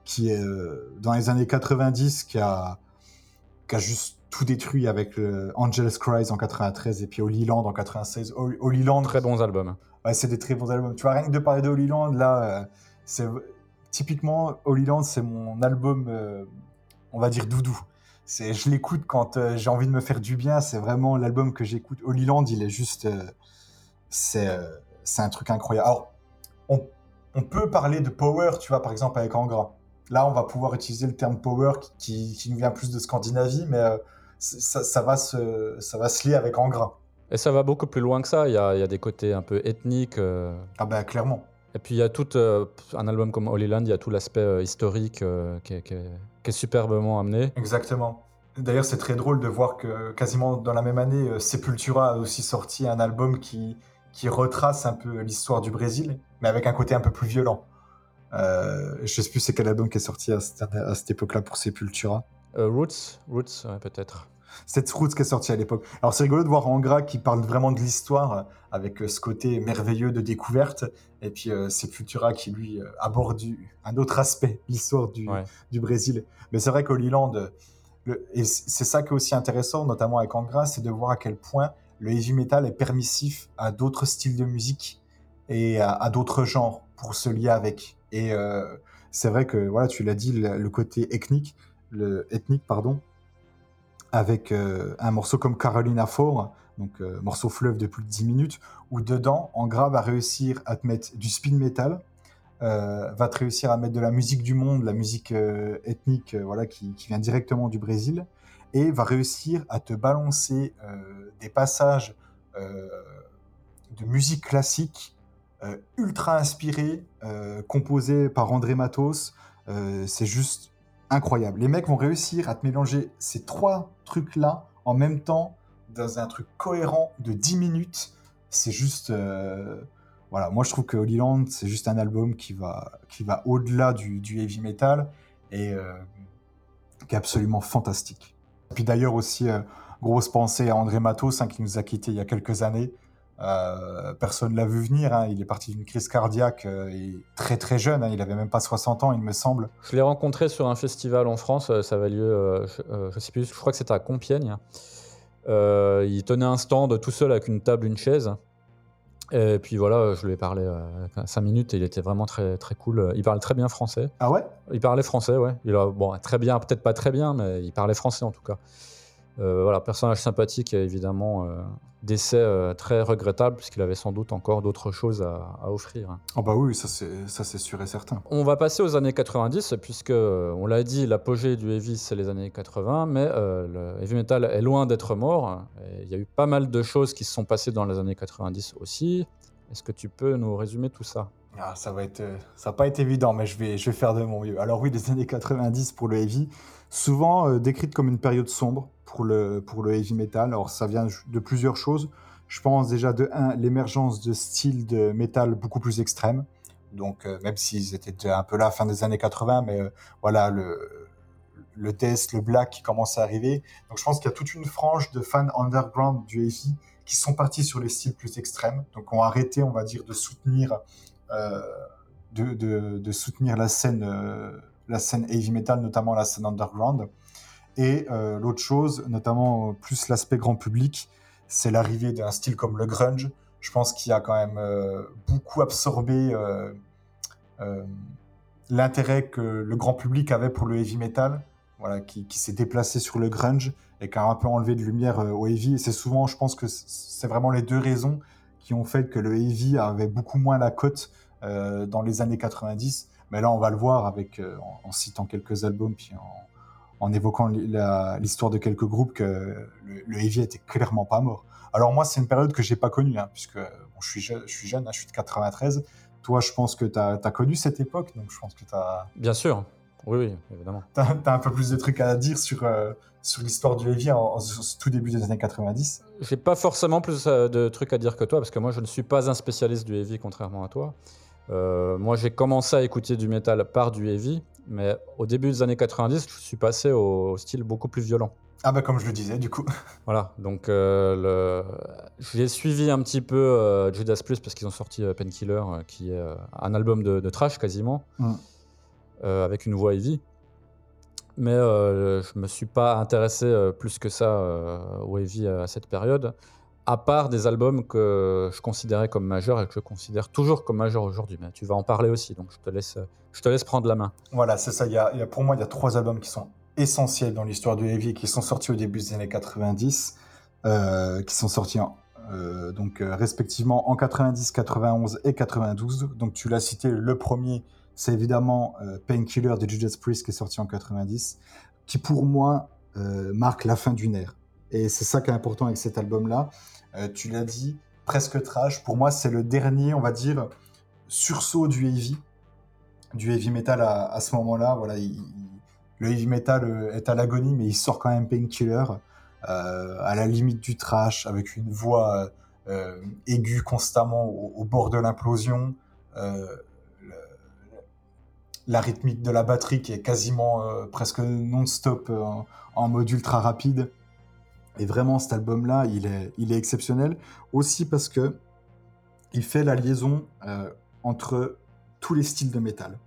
qui est euh, dans les années 90, qui a, qui a juste tout détruit avec le Angel's Cries en 93 et puis Holy Land en 96. Ho- Holy Land, Très bons albums. Ouais, c'est des très bons albums. Tu vois, rien que de parler de Holy Land, là, euh, c'est typiquement Holy Land, c'est mon album, euh, on va dire doudou. C'est, je l'écoute quand euh, j'ai envie de me faire du bien. C'est vraiment l'album que j'écoute. Holy Land, il est juste, euh, c'est, euh, c'est un truc incroyable. Alors, on, on peut parler de power, tu vois, par exemple avec Angra. Là, on va pouvoir utiliser le terme power qui, qui, qui nous vient plus de Scandinavie, mais ça, ça va se, ça va se lier avec Angra. Et ça va beaucoup plus loin que ça. Il y a, il y a des côtés un peu ethniques. Ah ben, clairement. Et puis il y a tout euh, un album comme Holy Land, il y a tout l'aspect euh, historique euh, qui, est, qui est- qui est superbement amené. Exactement. D'ailleurs, c'est très drôle de voir que quasiment dans la même année, Sepultura a aussi sorti un album qui, qui retrace un peu l'histoire du Brésil, mais avec un côté un peu plus violent. Je sais plus c'est quel album qui est sorti à cette, à cette époque-là pour Sepultura. Roots, Roots ouais, peut-être. C'est Roots qui est sorti à l'époque. Alors c'est rigolo de voir Angra qui parle vraiment de l'histoire euh, avec euh, ce côté merveilleux de découverte, et puis euh, Sepultura qui lui aborde un autre aspect, [LAUGHS] l'histoire du, Ouais. du Brésil. Mais c'est vrai qu'Holy Land, le- et c'est ça qui est aussi intéressant, notamment avec Angra, c'est de voir à quel point le heavy metal est permissif à d'autres styles de musique et à, à d'autres genres pour se lier avec. Et euh, c'est vrai que, voilà, tu l'as dit, le, le côté ethnique, le, ethnique, pardon, avec euh, un morceau comme Carolina Four, donc euh, morceau fleuve de plus de 10 minutes, où dedans, Angra va réussir à te mettre du speed metal, euh, va te réussir à mettre de la musique du monde, la musique ethnique voilà, qui, qui vient directement du Brésil, et va réussir à te balancer des passages de musique classique ultra inspirés, composés par André Matos. C'est juste incroyable. Les mecs vont réussir à te mélanger ces trois trucs-là en même temps dans un truc cohérent de 10 minutes. C'est juste. euh, Voilà, moi je trouve que Holy Land, c'est juste un album qui va, qui va au-delà du, du heavy metal et euh, qui est absolument fantastique. Et puis d'ailleurs aussi, euh, grosse pensée à André Matos hein, qui nous a quittés il y a quelques années. Euh, personne l'a vu venir, hein. il est parti d'une crise cardiaque euh, et très très jeune, hein. il avait même pas 60 ans il me semble. Je l'ai rencontré sur un festival en France, euh, ça avait lieu, euh, je, je sais plus, je crois que c'était à Compiègne. Il tenait un stand tout seul avec une table, une chaise. Et puis voilà, je lui ai parlé 5 minutes et il était vraiment très, très cool. Il parlait très bien français. Ah ouais? Il parlait français, ouais. Il a, bon, très bien, peut-être pas très bien, mais il parlait français en tout cas. Euh, voilà, personnage sympathique et évidemment euh, décès euh, très regrettable puisqu'il avait sans doute encore d'autres choses à, à offrir. Oh bah oui, ça c'est sûr et certain. On va passer aux années 90 puisque on l'a dit, l'apogée du heavy c'est les années 80, mais le heavy metal est loin d'être mort. Il y a eu pas mal de choses qui se sont passées dans les années 90 aussi. Est-ce que tu peux nous résumer tout ça? Ah, ça va être, ça va pas être évident, mais je vais, je vais faire de mon mieux. Alors oui, les années 90 pour le heavy, souvent euh, décrite comme une période sombre pour le, pour le heavy metal. Alors ça vient de plusieurs choses. Je pense déjà de un, l'émergence de styles de métal beaucoup plus extrêmes. Donc euh, même s'ils étaient un peu là fin des années 80, mais euh, voilà le le death, le black qui commence à arriver. Donc je pense qu'il y a toute une frange de fans underground du heavy qui sont partis sur les styles plus extrêmes. Donc ont arrêté, on va dire, de soutenir euh, de, de, de soutenir la scène, euh, la scène heavy metal, notamment la scène underground. Et euh, l'autre chose, notamment euh, plus l'aspect grand public, c'est l'arrivée d'un style comme le grunge. Je pense qu'il a quand même euh, beaucoup absorbé l'intérêt que le grand public avait pour le heavy metal, voilà, qui, s'est déplacé sur le grunge et qui a un peu enlevé de lumière au heavy. Et c'est souvent, je pense que c'est vraiment les deux raisons qui ont fait que le heavy avait beaucoup moins la cote dans les années 90. Mais là, on va le voir en, en citant quelques albums, puis en, en évoquant l'histoire de quelques groupes, que le, le heavy était clairement pas mort. Alors moi, c'est une période que j'ai pas connue, hein, puisque bon, je, suis je, je suis jeune, hein, je suis de 93. Toi, je pense que tu as, connu cette époque, donc je pense que tu as, Bien sûr, oui, oui, évidemment. un peu plus de trucs à dire sur, euh, sur l'histoire du heavy en, tout début des années 90. J'ai pas forcément plus euh, de trucs à dire que toi, parce que moi je ne suis pas un spécialiste du heavy, contrairement à toi. Euh, moi j'ai commencé à écouter du métal par du heavy, mais au début des années 90, je suis passé au, style beaucoup plus violent. Ah bah comme je le disais, du coup. [LAUGHS] Voilà, donc euh, le... j'ai suivi un petit peu euh, Judas Plus parce qu'ils ont sorti euh, Painkiller, qui est un album de, de trash quasiment, Mm. avec une voix heavy. Mais je me suis pas intéressé plus que ça au heavy à cette période, à part des albums que je considérais comme majeurs et que je considère toujours comme majeurs aujourd'hui. Mais tu vas en parler aussi, donc je te laisse, je te laisse prendre la main. Voilà, c'est ça. Il y a, pour moi, il y a trois albums qui sont essentiels dans l'histoire du heavy, qui sont sortis au début des années 90, euh, qui sont sortis euh, donc euh, respectivement en 90, 91 et 92. Donc tu l'as cité, le premier, c'est évidemment Painkiller de Judas Priest qui est sorti en 90, qui pour moi marque la fin d'une ère. Et c'est ça qui est important avec cet album-là. Euh, tu l'as dit, presque trash. Pour moi, c'est le dernier, on va dire, sursaut du heavy du heavy metal à, ce moment-là. Voilà, il- il- le heavy metal euh, est à l'agonie, mais il sort quand même Painkiller euh, à la limite du trash, avec une voix aiguë constamment au, bord de l'implosion. La rythmique de la batterie qui est quasiment presque non-stop en mode ultra rapide. Et vraiment, cet album-là, il est, exceptionnel. Aussi parce que il fait la liaison euh, entre tous les styles de métal.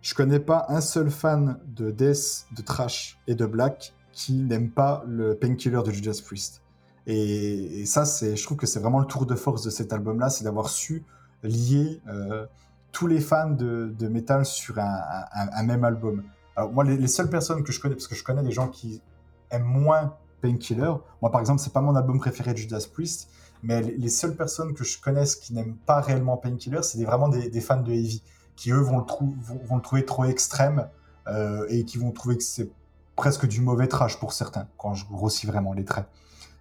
Je connais pas un seul fan de death, de trash et de black qui n'aime pas le Painkiller de Judas Priest. Et, ça, je trouve que c'est vraiment le tour de force de cet album-là, c'est d'avoir su lier euh, tous les fans de, de métal sur un même album. Alors moi, les, les seules personnes que je connais, parce que je connais des gens qui aiment moins Painkiller, moi par exemple, c'est pas mon album préféré de Judas Priest, mais les, les seules personnes que je connaisse qui n'aiment pas réellement Painkiller, c'est vraiment des, fans de heavy qui eux vont le, trou- vont, le trouver trop extrême euh, et qui vont trouver que c'est presque du mauvais trash pour certains, quand je grossis vraiment les traits.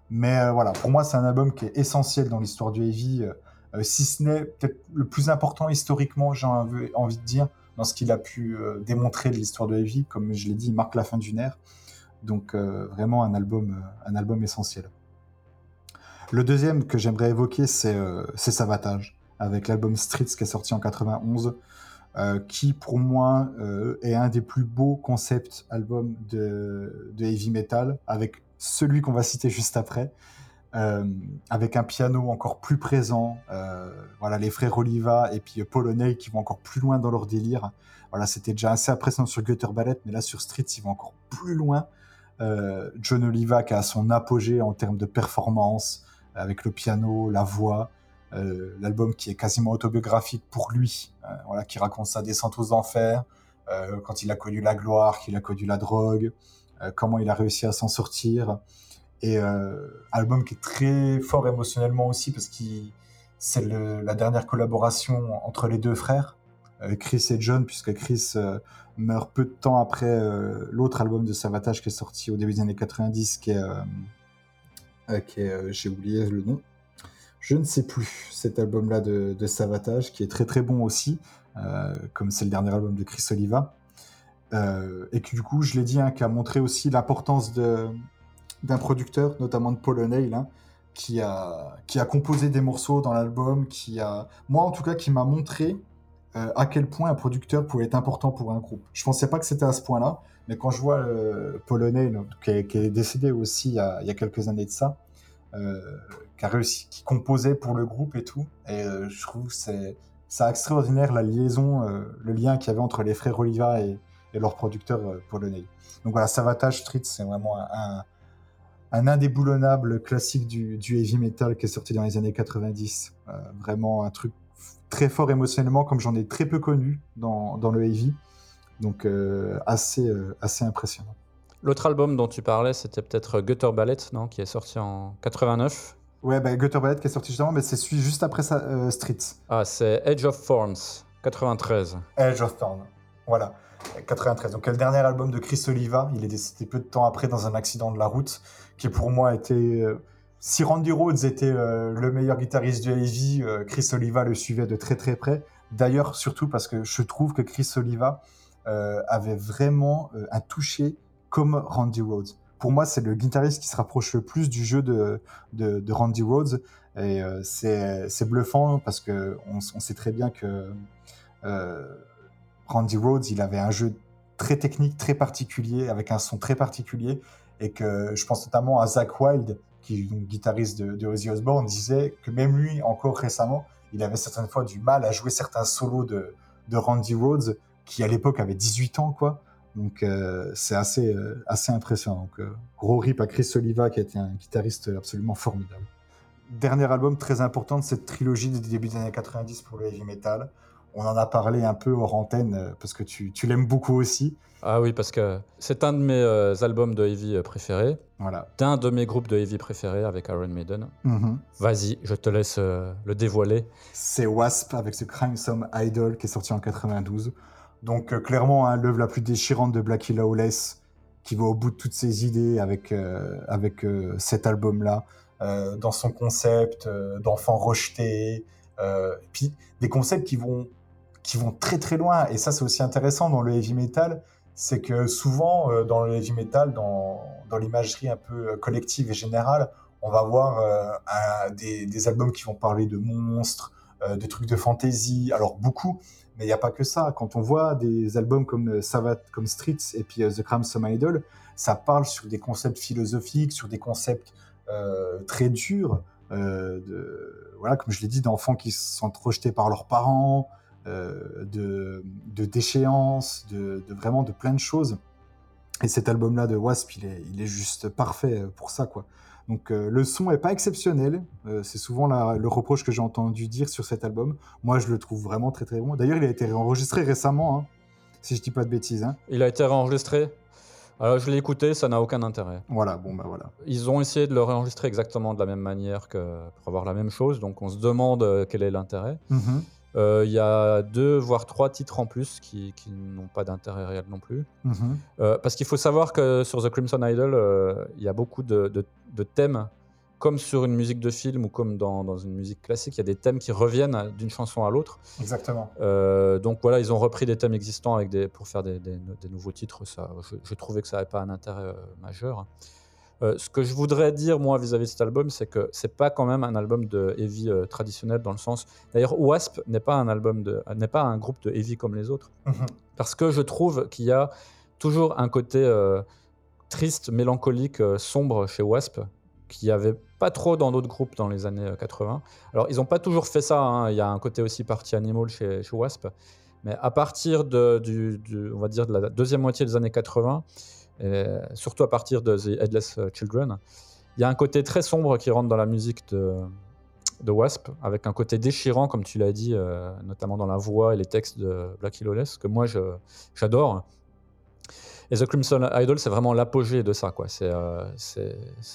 Mais euh, voilà, pour moi, c'est un album qui est essentiel dans l'histoire du heavy, euh, si ce n'est peut-être le plus important historiquement, j'ai envie de dire, dans ce qu'il a pu démontrer de l'histoire de Heavy. Comme je l'ai dit, il marque la fin d'une ère. Donc euh, vraiment un album, euh, un album essentiel. Le deuxième que j'aimerais évoquer, c'est Savatage, avec l'album Streets qui est sorti en 91, qui pour moi est un des plus beaux concepts albums de, heavy metal, avec celui qu'on va citer juste après. Euh, avec un piano encore plus présent. Euh, voilà, les frères Oliva et puis Polonais qui vont encore plus loin dans leur délire. Voilà, c'était déjà assez impressionnant sur Gutter Ballet, mais là sur Streets, ils vont encore plus loin. Euh, John Oliva qui a son apogée en termes de performance, avec le piano, la voix. L'album qui est quasiment autobiographique pour lui, voilà, qui raconte sa descente aux enfers, quand il a connu la gloire, qu'il a connu la drogue, comment il a réussi à s'en sortir. Et euh, album qui est très fort émotionnellement aussi parce que c'est la dernière collaboration entre les deux frères, euh, Chris et John, puisque Chris euh, meurt peu de temps après l'autre album de Savatage qui est sorti au début des années 90, qui est, qui est j'ai oublié le nom. Je ne sais plus cet album-là de, Savatage, qui est très très bon aussi, comme c'est le dernier album de Chris Oliva. et qui du coup, je l'ai dit, hein, qui a montré aussi l'importance d'un producteur, notamment de Paul O'Neill, hein, qui, a, qui a composé des morceaux dans l'album, qui a, moi en tout cas, qui m'a montré euh, à quel point un producteur pouvait être important pour un groupe. Je pensais pas que c'était à ce point-là, mais quand je vois euh, Paul O'Neill, qui, est décédé aussi il y, a, quelques années de ça, euh, qui composait pour le groupe et tout, et je trouve que c'est ça extraordinaire la liaison, le lien qu'il y avait entre les frères Oliva et, leur producteur Paul O'Neill. Donc voilà, Savatage Street, c'est vraiment un, indéboulonnable classique du, heavy metal qui est sorti dans les années 90. Euh, vraiment un truc très fort émotionnellement, comme j'en ai très peu connu dans, le heavy. Donc euh, assez, euh, assez impressionnant. L'autre album dont tu parlais, c'était peut-être Gutter Ballet, non Qui est sorti en 89 Ouais, bah, Gutter Ballet qui est sorti justement, mais c'est celui juste après ça, Streets. Ah, c'est Edge of Thorns, 93. Edge of Thorns, voilà. 93. Donc, le dernier album de Chris Oliva? Il est décédé peu de temps après dans un accident de la route qui pour moi était. Euh, si Randy Rhodes était euh, le meilleur guitariste du heavy, euh, Chris Oliva le suivait de très très près. D'ailleurs, surtout parce que je trouve que Chris Oliva avait vraiment un toucher comme Randy Rhodes. Pour moi, c'est le guitariste qui se rapproche le plus du jeu de, de, Randy Rhodes. Et c'est bluffant parce que on, sait très bien que Randy Rhodes, il avait un jeu très technique, très particulier, avec un son très particulier et que je pense notamment à Zach Wild, qui est guitariste de, de Ozzy Osbourne, disait que même lui, encore récemment, il avait certaines fois du mal à jouer certains solos de, Randy Rhodes, qui à l'époque avait 18 ans, quoi. Donc euh, c'est assez, euh, assez impressionnant. Donc, euh, gros rip à Chris Oliva, qui était un guitariste absolument formidable. Dernier album très important de cette trilogie des débuts des années 90 pour le heavy metal. On en a parlé un peu hors antenne, parce que tu, tu l'aimes beaucoup aussi. Ah oui, parce que c'est un de mes euh, albums de heavy euh, préférés. Voilà. un de mes groupes de heavy préférés avec Iron Maiden. Mhm. Vas-y, je te laisse euh, le dévoiler. C'est Wasp avec ce Crime Some Idol qui est sorti en 92. Donc clairement, hein, l'œuvre la plus déchirante de Blackie Lawless qui va au bout de toutes ses idées avec, avec cet album-là, dans son concept d'enfant rejeté, puis des concepts qui vont, qui vont très très loin. Et ça, c'est aussi intéressant dans le heavy metal, c'est que souvent euh, dans le heavy metal, dans, dans l'imagerie un peu euh, collective et générale, on va voir euh, des, des, albums qui vont parler de monstres, de trucs de fantasy, alors beaucoup, mais il n'y a pas que ça. Quand on voit des albums comme Savat, comme Streets et puis The Crimson Idol, ça parle sur des concepts philosophiques, sur des concepts très durs, voilà, comme je l'ai dit, d'enfants qui se sont rejetés par leurs parents, de, de déchéance, de, vraiment de plein de choses. Et cet album-là de Wasp, il est, il est juste parfait pour ça, quoi. Donc euh, le son est pas exceptionnel. Euh, c'est souvent le reproche que j'ai entendu dire sur cet album. Moi, je le trouve vraiment très très bon. D'ailleurs, il a été enregistré récemment, hein, si je dis pas de bêtises. Hein. Il a été réenregistré. Alors je l'ai écouté, ça n'a aucun intérêt. Voilà, bon bah voilà. Ils ont essayé de le réenregistrer exactement de la même manière que pour avoir la même chose, donc on se demande quel est l'intérêt. Mm-hmm. Euh, il y a deux, voire trois titres en plus qui, n'ont pas d'intérêt réel non plus. Mhm. Euh, parce qu'il faut savoir que sur The Crimson Idol, euh, il y a beaucoup de, thèmes comme sur une musique de film ou comme dans, dans une musique classique, il y a des thèmes qui reviennent d'une chanson à l'autre. Exactement. Euh, donc voilà, ils ont repris des thèmes existants avec des, pour faire des, des- des nouveaux titres. Ça, je, je trouvais que ça n'avait pas un intérêt euh, majeur. Euh, ce que je voudrais dire, moi, vis-à-vis de cet album, c'est que c'est pas quand même un album de heavy euh, traditionnel dans le sens. D'ailleurs, Wasp n'est pas un album de, n'est pas un groupe de heavy comme les autres, Mhm. parce que je trouve qu'il y a toujours un côté euh, triste, mélancolique, sombre chez Wasp, qu'il n'y avait pas trop dans d'autres groupes dans les années euh, 80. Alors, ils n'ont pas toujours fait ça. hein. Il y a un côté aussi party animal chez, chez Wasp. Mais à partir de, du, du- on va dire de la deuxième moitié des années 80, et surtout à partir de The Headless Children, il y a un côté très sombre qui rentre dans la musique de, Wasp, avec un côté déchirant, comme tu l'as dit, euh, notamment dans la voix et les textes de Black Lawless, que moi j'adore. Et The Crimson Idol, c'est vraiment l'apogée de ça. quoi. C'est euh,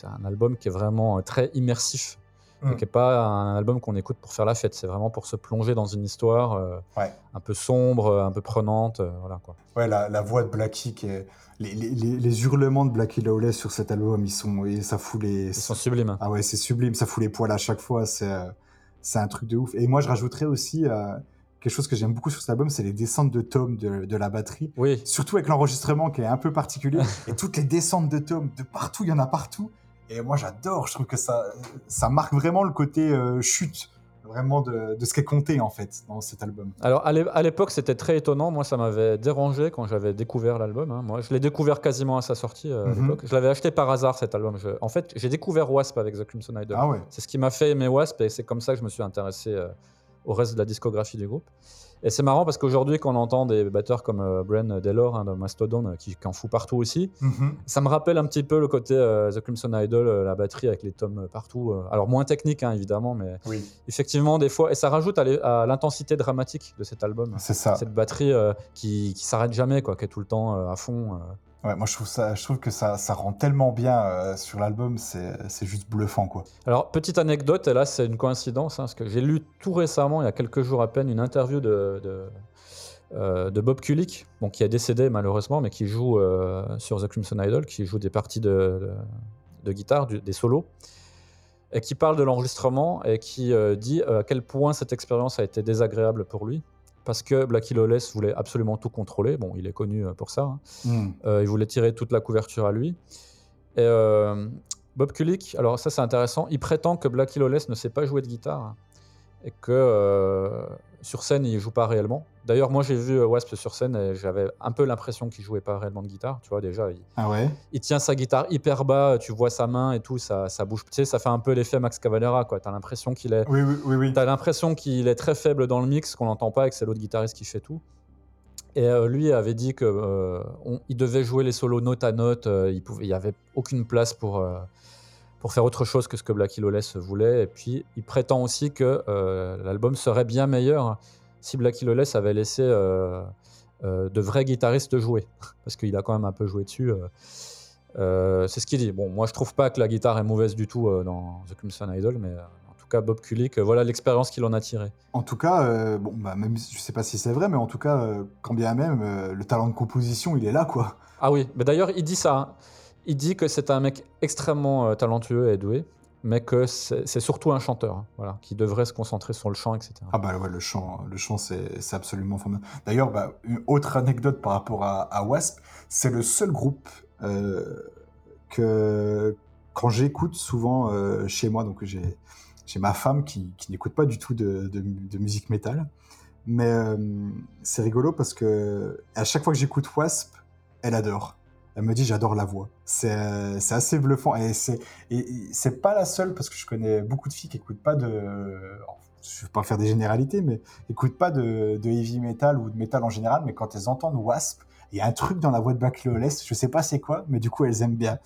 un album qui est vraiment euh, très immersif, Mm. et qui n'est pas un album qu'on écoute pour faire la fête. C'est vraiment pour se plonger dans une histoire euh, Ouais. un peu sombre, un peu prenante. euh, voilà, quoi. Ouais, la, la voix de Blackie, qui est... les, les, les, les hurlements de Blackie Lawless sur cet album, ils sont, et ça fout les. Ils sont sublimes. Ah ouais, c'est sublime, ça fout les poils à chaque fois, c'est euh, c'est un truc de ouf. Et moi, je rajouterais aussi euh, quelque chose que j'aime beaucoup sur cet album, c'est les descentes de tomes de, de la batterie. Oui, Surtout avec l'enregistrement qui est un peu particulier. [LAUGHS] et toutes les descentes de tomes, de partout, il y en a partout. Et moi, j'adore, je trouve que ça, ça marque vraiment le côté euh, chute, vraiment de, de ce qui est compté, en fait, dans cet album. Alors à l'é- à l'époque, c'était très étonnant. Moi, ça m'avait dérangé quand j'avais découvert l'album. hein. Moi, je l'ai découvert quasiment à sa sortie euh, à Mhm. l'époque. Je l'avais acheté par hasard cet album. Je- En fait, j'ai découvert Wasp avec The Crimson Idol. Ah ouais. C'est ce qui m'a fait aimer Wasp et c'est comme ça que je me suis intéressé euh, au reste de la discographie du groupe. Et c'est marrant parce qu'aujourd'hui, quand on entend des batteurs comme euh, Bren Delor hein, de Mastodon euh, qui, qui en fout partout aussi, Mhm. ça me rappelle un petit peu le côté euh, The Crimson Idol, euh, la batterie avec les tomes euh, partout. euh. Alors moins technique hein, évidemment, mais Oui, effectivement des fois, et ça rajoute à l'intensité dramatique de cet album. c'est ça. Cette batterie euh, qui, qui s'arrête jamais, quoi, qui est tout le temps euh, à fond. Ouais, moi, je trouve, ça, je trouve que ça, rend tellement bien euh, sur l'album, c'est juste bluffant, quoi. Alors, petite anecdote, et là c'est une coïncidence, hein, parce que j'ai lu tout récemment, il y a quelques jours à peine, une interview de, de, euh, Bob Kulick, qui est décédé malheureusement, mais qui joue euh, sur The Crimson Idol, qui joue des parties de, de, guitare, des solos, et qui parle de l'enregistrement et qui dit à quel point cette expérience a été désagréable pour lui. Parce que Blackie Lawless voulait absolument tout contrôler. Bon, il est connu euh, pour ça. hein. Mhm. Euh, il voulait tirer toute la couverture à lui. Et euh, Bob Kulick, alors ça c'est intéressant, il prétend que Blackie Lawless ne sait pas jouer de guitare hein, et que euh, sur scène il joue pas réellement. D'ailleurs moi j'ai vu euh, Wasp sur scène et j'avais un peu l'impression qu'il jouait pas réellement de guitare, tu vois déjà. Il, Ah ouais? il tient sa guitare hyper bas, tu vois sa main et tout, ça, ça bouge. Tu sais, ça fait un peu l'effet Max Cavalera quoi. T'as l'impression qu'il est Oui, oui, oui. oui. T'as l'impression qu'il est très faible dans le mix, qu'on n'entend pas et que c'est l'autre guitariste qui fait tout. Et euh, lui avait dit que euh, on- il devait jouer les solos note à note. euh, il pouvait, il y avait aucune place pour euh, pour faire autre chose que ce que Blackie Lawless voulait. Et puis il prétend aussi que euh, l'album serait bien meilleur si Blackie Lawless avait laissé euh, euh, de vrais guitaristes jouer, [LAUGHS] parce qu'il a quand même un peu joué dessus. c'est ce qu'il dit. Bon, moi je trouve pas que la guitare est mauvaise du tout dans The Crimson Idol, mais en tout cas Bob Kulick, voilà l'expérience qu'il en a tirée. En tout cas, bon, bah, même je sais pas si c'est vrai, mais en tout cas, quand bien même, le talent de composition, il est là, quoi. Ah oui, mais d'ailleurs il dit ça. hein. Il dit que c'est un mec extrêmement euh, talentueux et doué, mais que c'est surtout un chanteur, hein, voilà, qui devrait se concentrer sur le chant, etc. Ah bah ouais, le chant, le chant c'est absolument formidable. D'ailleurs, bah, une autre anecdote par rapport à, Wasp, c'est le seul groupe euh, que quand j'écoute souvent euh, chez moi, donc j'ai ma femme qui, n'écoute pas du tout de, musique métal, mais c'est rigolo parce que à chaque fois que j'écoute Wasp, elle adore. Elle me dit j'adore la voix. C'est euh, assez bluffant et c'est pas la seule parce que je connais beaucoup de filles qui écoutent pas de je vais pas faire des généralités mais écoutent pas de, heavy metal ou de metal en général mais quand elles entendent Wasp, il y a un truc dans la voix de Black Lawless, je sais pas c'est quoi mais du coup elles aiment bien.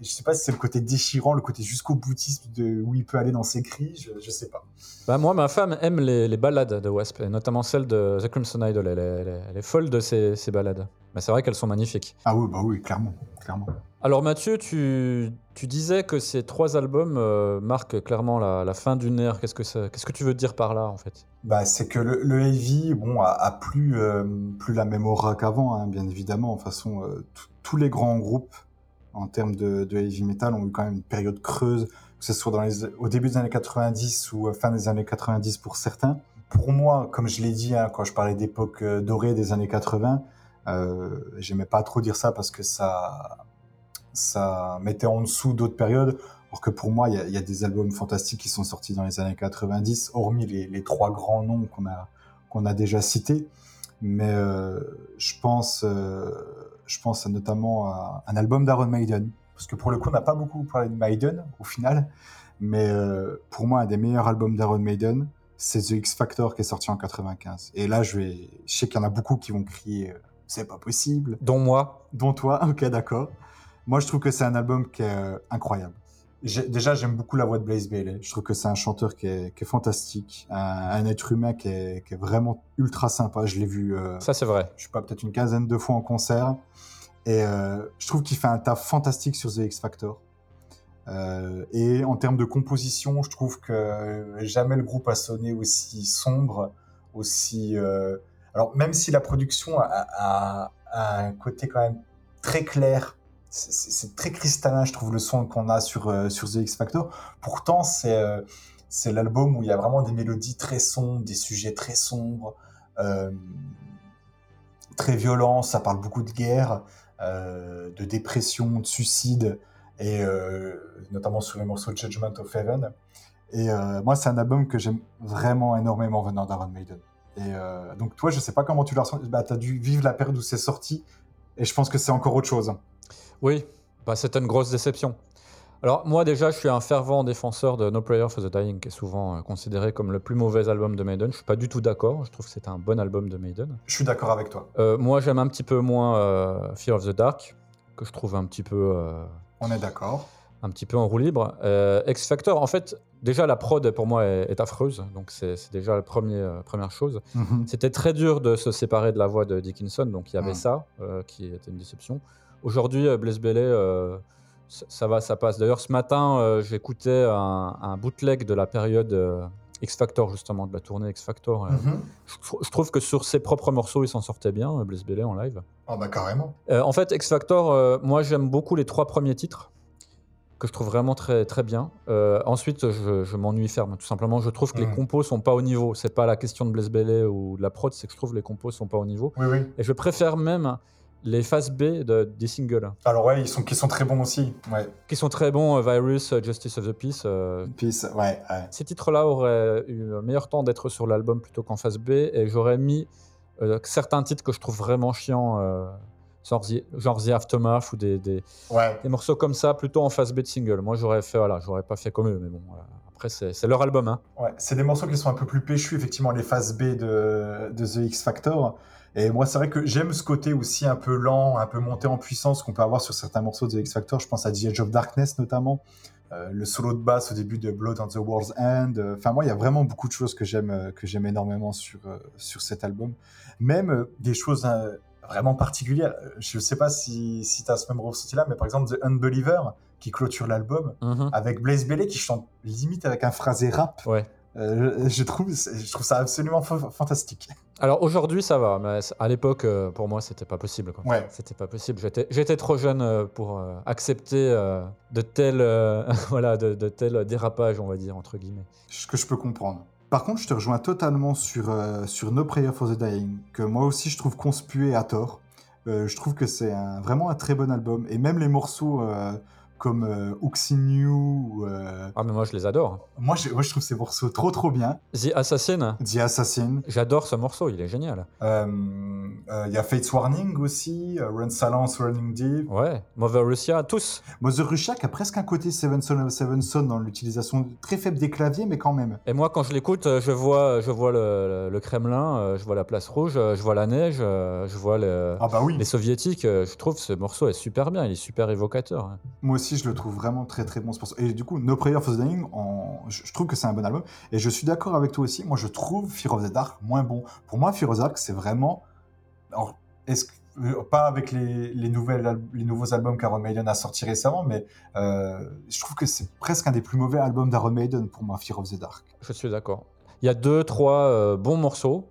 Je sais pas si c'est le côté déchirant, le côté jusqu'au boutiste de où il peut aller dans ses cris, je, je sais pas. Bah, moi, ma femme aime les, les ballades de Wasp, et notamment celle de The Crimson Idol. Elle est, elle est- elle est folle de ces, ces ballades. Mais c'est vrai qu'elles sont magnifiques. Ah oui, bah oui, clairement, clairement. Alors Mathieu, tu, tu disais que ces trois albums euh, marquent clairement la, la fin d'une ère. Qu'est-ce que ça- qu'est-ce que tu veux dire par là, en fait? Bah, c'est que le, le heavy, bon, a, a plus, euh, plus la même aura qu'avant, hein, bien évidemment. De toute façon, euh, tous les grands groupes en termes de, de heavy metal ont eu quand même une période creuse, que que ce soit dans les, au début des années 90 ou fin des années 90 pour certains. Pour moi, comme je l'ai dit hein, quand je parlais d'époque dorée des années 80, euh, j'aimais pas trop dire ça parce que ça, mettait en dessous d'autres périodes. Alors que pour moi, il y, a des albums fantastiques qui sont sortis dans les années 90, hormis les, trois grands noms qu'on a, déjà cités. Mais euh, je pense, euh, notamment à un album d'Aaron Maiden, parce que pour le coup, on n'a pas beaucoup parlé de Maiden au final. Mais pour moi, un des meilleurs albums d'Aaron Maiden, c'est The X Factor qui est sorti en 95. Et là, je sais qu'il y en a beaucoup qui vont crier c'est pas possible. Dont moi. Dont toi, [LAUGHS] ok, d'accord. Moi, je trouve que c'est un album qui est euh, incroyable. Déjà, j'aime beaucoup la voix de Blaze Bailey. Je trouve que c'est un chanteur qui est, qui est fantastique, un, un, être humain qui est, qui est, vraiment ultra sympa. Je l'ai vu. Euh, Ça, c'est vrai. Je sais pas, peut-être une quinzaine de fois en concert. Et euh, je trouve qu'il fait un taf fantastique sur The X Factor. Euh, et en termes de composition, je trouve que jamais le groupe a sonné aussi sombre, aussi. Alors, même si la production a, un côté quand même très clair, c'est très cristallin, je trouve, le son qu'on a sur, euh, sur The X Factor. Pourtant, c'est euh, c'est l'album où il y a vraiment des mélodies très sombres, des sujets très sombres, euh, très violents. Ça parle beaucoup de guerre, de dépression, de suicide, et notamment sur les morceaux Judgment of Heaven. Et moi, c'est un album que j'aime vraiment énormément venant d'Aaron Maiden. Et euh, donc, toi, je sais pas comment tu l'as ressenti. Bah, tu as dû vivre la période où c'est sorti. Et je pense que c'est encore autre chose. Oui, bah, c'était une grosse déception. Alors, moi, déjà, je suis un fervent défenseur de No Prayer for the Dying, qui est souvent euh, considéré comme le plus mauvais album de Maiden. Je suis pas du tout d'accord. Je trouve que c'est un bon album de Maiden. Je suis d'accord avec toi. Euh, moi, j'aime un petit peu moins Fear of the Dark, que je trouve un petit peu. On est d'accord un petit peu en roue libre. X Factor, en fait, déjà la prod pour moi est, est affreuse, donc c'est déjà la premier, euh, première chose. Mm -hmm. C'était très dur de se séparer de la voix de Dickinson, donc il y avait mm. ça euh, qui était une déception. Aujourd'hui, Blaise Bailey, ça va, ça passe. D'ailleurs, ce matin, j'écoutais un, un, bootleg de la période X Factor, justement, de la tournée X Factor. Mm -hmm. je, je, trouve que sur ses propres morceaux, il s'en sortait bien, Blaise Bailey en live. Oh, bah carrément. en fait, X Factor, moi j'aime beaucoup les trois premiers titres que je trouve vraiment très, très bien. Euh, ensuite, je, je m'ennuie ferme. Tout simplement, je trouve que mmh. les compos sont pas au niveau. C'est pas la question de Blaise Bailey ou de la prod, c'est que je trouve que les compos sont pas au niveau. Oui, oui. Et je préfère même les phases B de, des singles. Alors ouais, ils sont, qui sont très bons aussi. Ouais. Qui sont très bons, euh, Virus, uh, Justice of the Peace. Euh, Peace, ouais, ouais. Ces titres-là auraient eu un meilleur temps d'être sur l'album plutôt qu'en phase B, et j'aurais mis euh, certains titres que je trouve vraiment chiants genre The, genre The Aftermath ou des, des, ouais. des, morceaux comme ça, plutôt en phase B de single. Moi, j'aurais fait, voilà, j'aurais pas fait comme eux, mais bon, voilà. après, c'est leur album. Hein. Ouais, c'est des morceaux qui sont un peu plus péchus, effectivement, les phases B de, de The X Factor. Et moi, c'est vrai que j'aime ce côté aussi un peu lent, un peu monté en puissance qu'on peut avoir sur certains morceaux de The X Factor. Je pense à The Edge of Darkness, notamment. Euh, le solo de basse au début de Blood on the World's End. Enfin, moi, il y a vraiment beaucoup de choses que j'aime, que j'aime énormément sur, euh, sur cet album. Même euh, des choses vraiment particulière. Je ne sais pas si, si tu as ce même ressenti-là, mais par exemple, The Unbeliever, qui clôture l'album, mm -hmm. avec Blaze Bailey, qui chante limite avec un phrasé rap. Ouais. Euh, je, trouve, je trouve ça absolument fantastique. Alors aujourd'hui, ça va, mais à l'époque, euh, pour moi, c'était pas possible. Quoi. Ouais. C'était pas possible. J'étais trop jeune euh, pour euh, accepter euh, de tels, euh, [LAUGHS] voilà, de, de tels dérapages, on va dire, entre guillemets. Ce que je peux comprendre. Par contre, je te rejoins totalement sur, euh, sur No Prayer for the Dying, que moi aussi je trouve conspué à tort. Euh, je trouve que c'est vraiment un très bon album. Et même les morceaux euh, comme euh. Euh... Ah, mais moi je les adore. Moi je, moi je trouve ces morceaux trop trop bien. The Assassin. The Assassin. J'adore ce morceau, il est génial. Il euh, y a Fate's Warning aussi, Run Silence, Running Deep. Ouais, Mother Russia, tous. Mother Russia qui a presque un côté Seven Son of Seven Son dans l'utilisation très faible des claviers, mais quand même. Et moi quand je l'écoute, je vois, je vois le, le, Kremlin, je vois la place rouge, je vois la neige, je vois le, ah bah oui. les soviétiques. Je trouve ce morceau est super bien, il est super évocateur. Moi aussi, je le trouve vraiment très très bon. Et du coup, No Prayer for the Dying, je, trouve que c'est un bon album. Et je suis d'accord avec toi aussi. Moi, je trouve Fear of the Dark moins bon. Pour moi, Fear of the Dark, c'est vraiment. Alors, que pas avec les, les nouveaux albums qu'Aaron Maiden a sortis récemment, mais euh, je trouve que c'est presque un des plus mauvais albums d'Aaron Maiden pour moi, Fear of the Dark. Je suis d'accord. Il y a deux, trois euh, bons morceaux.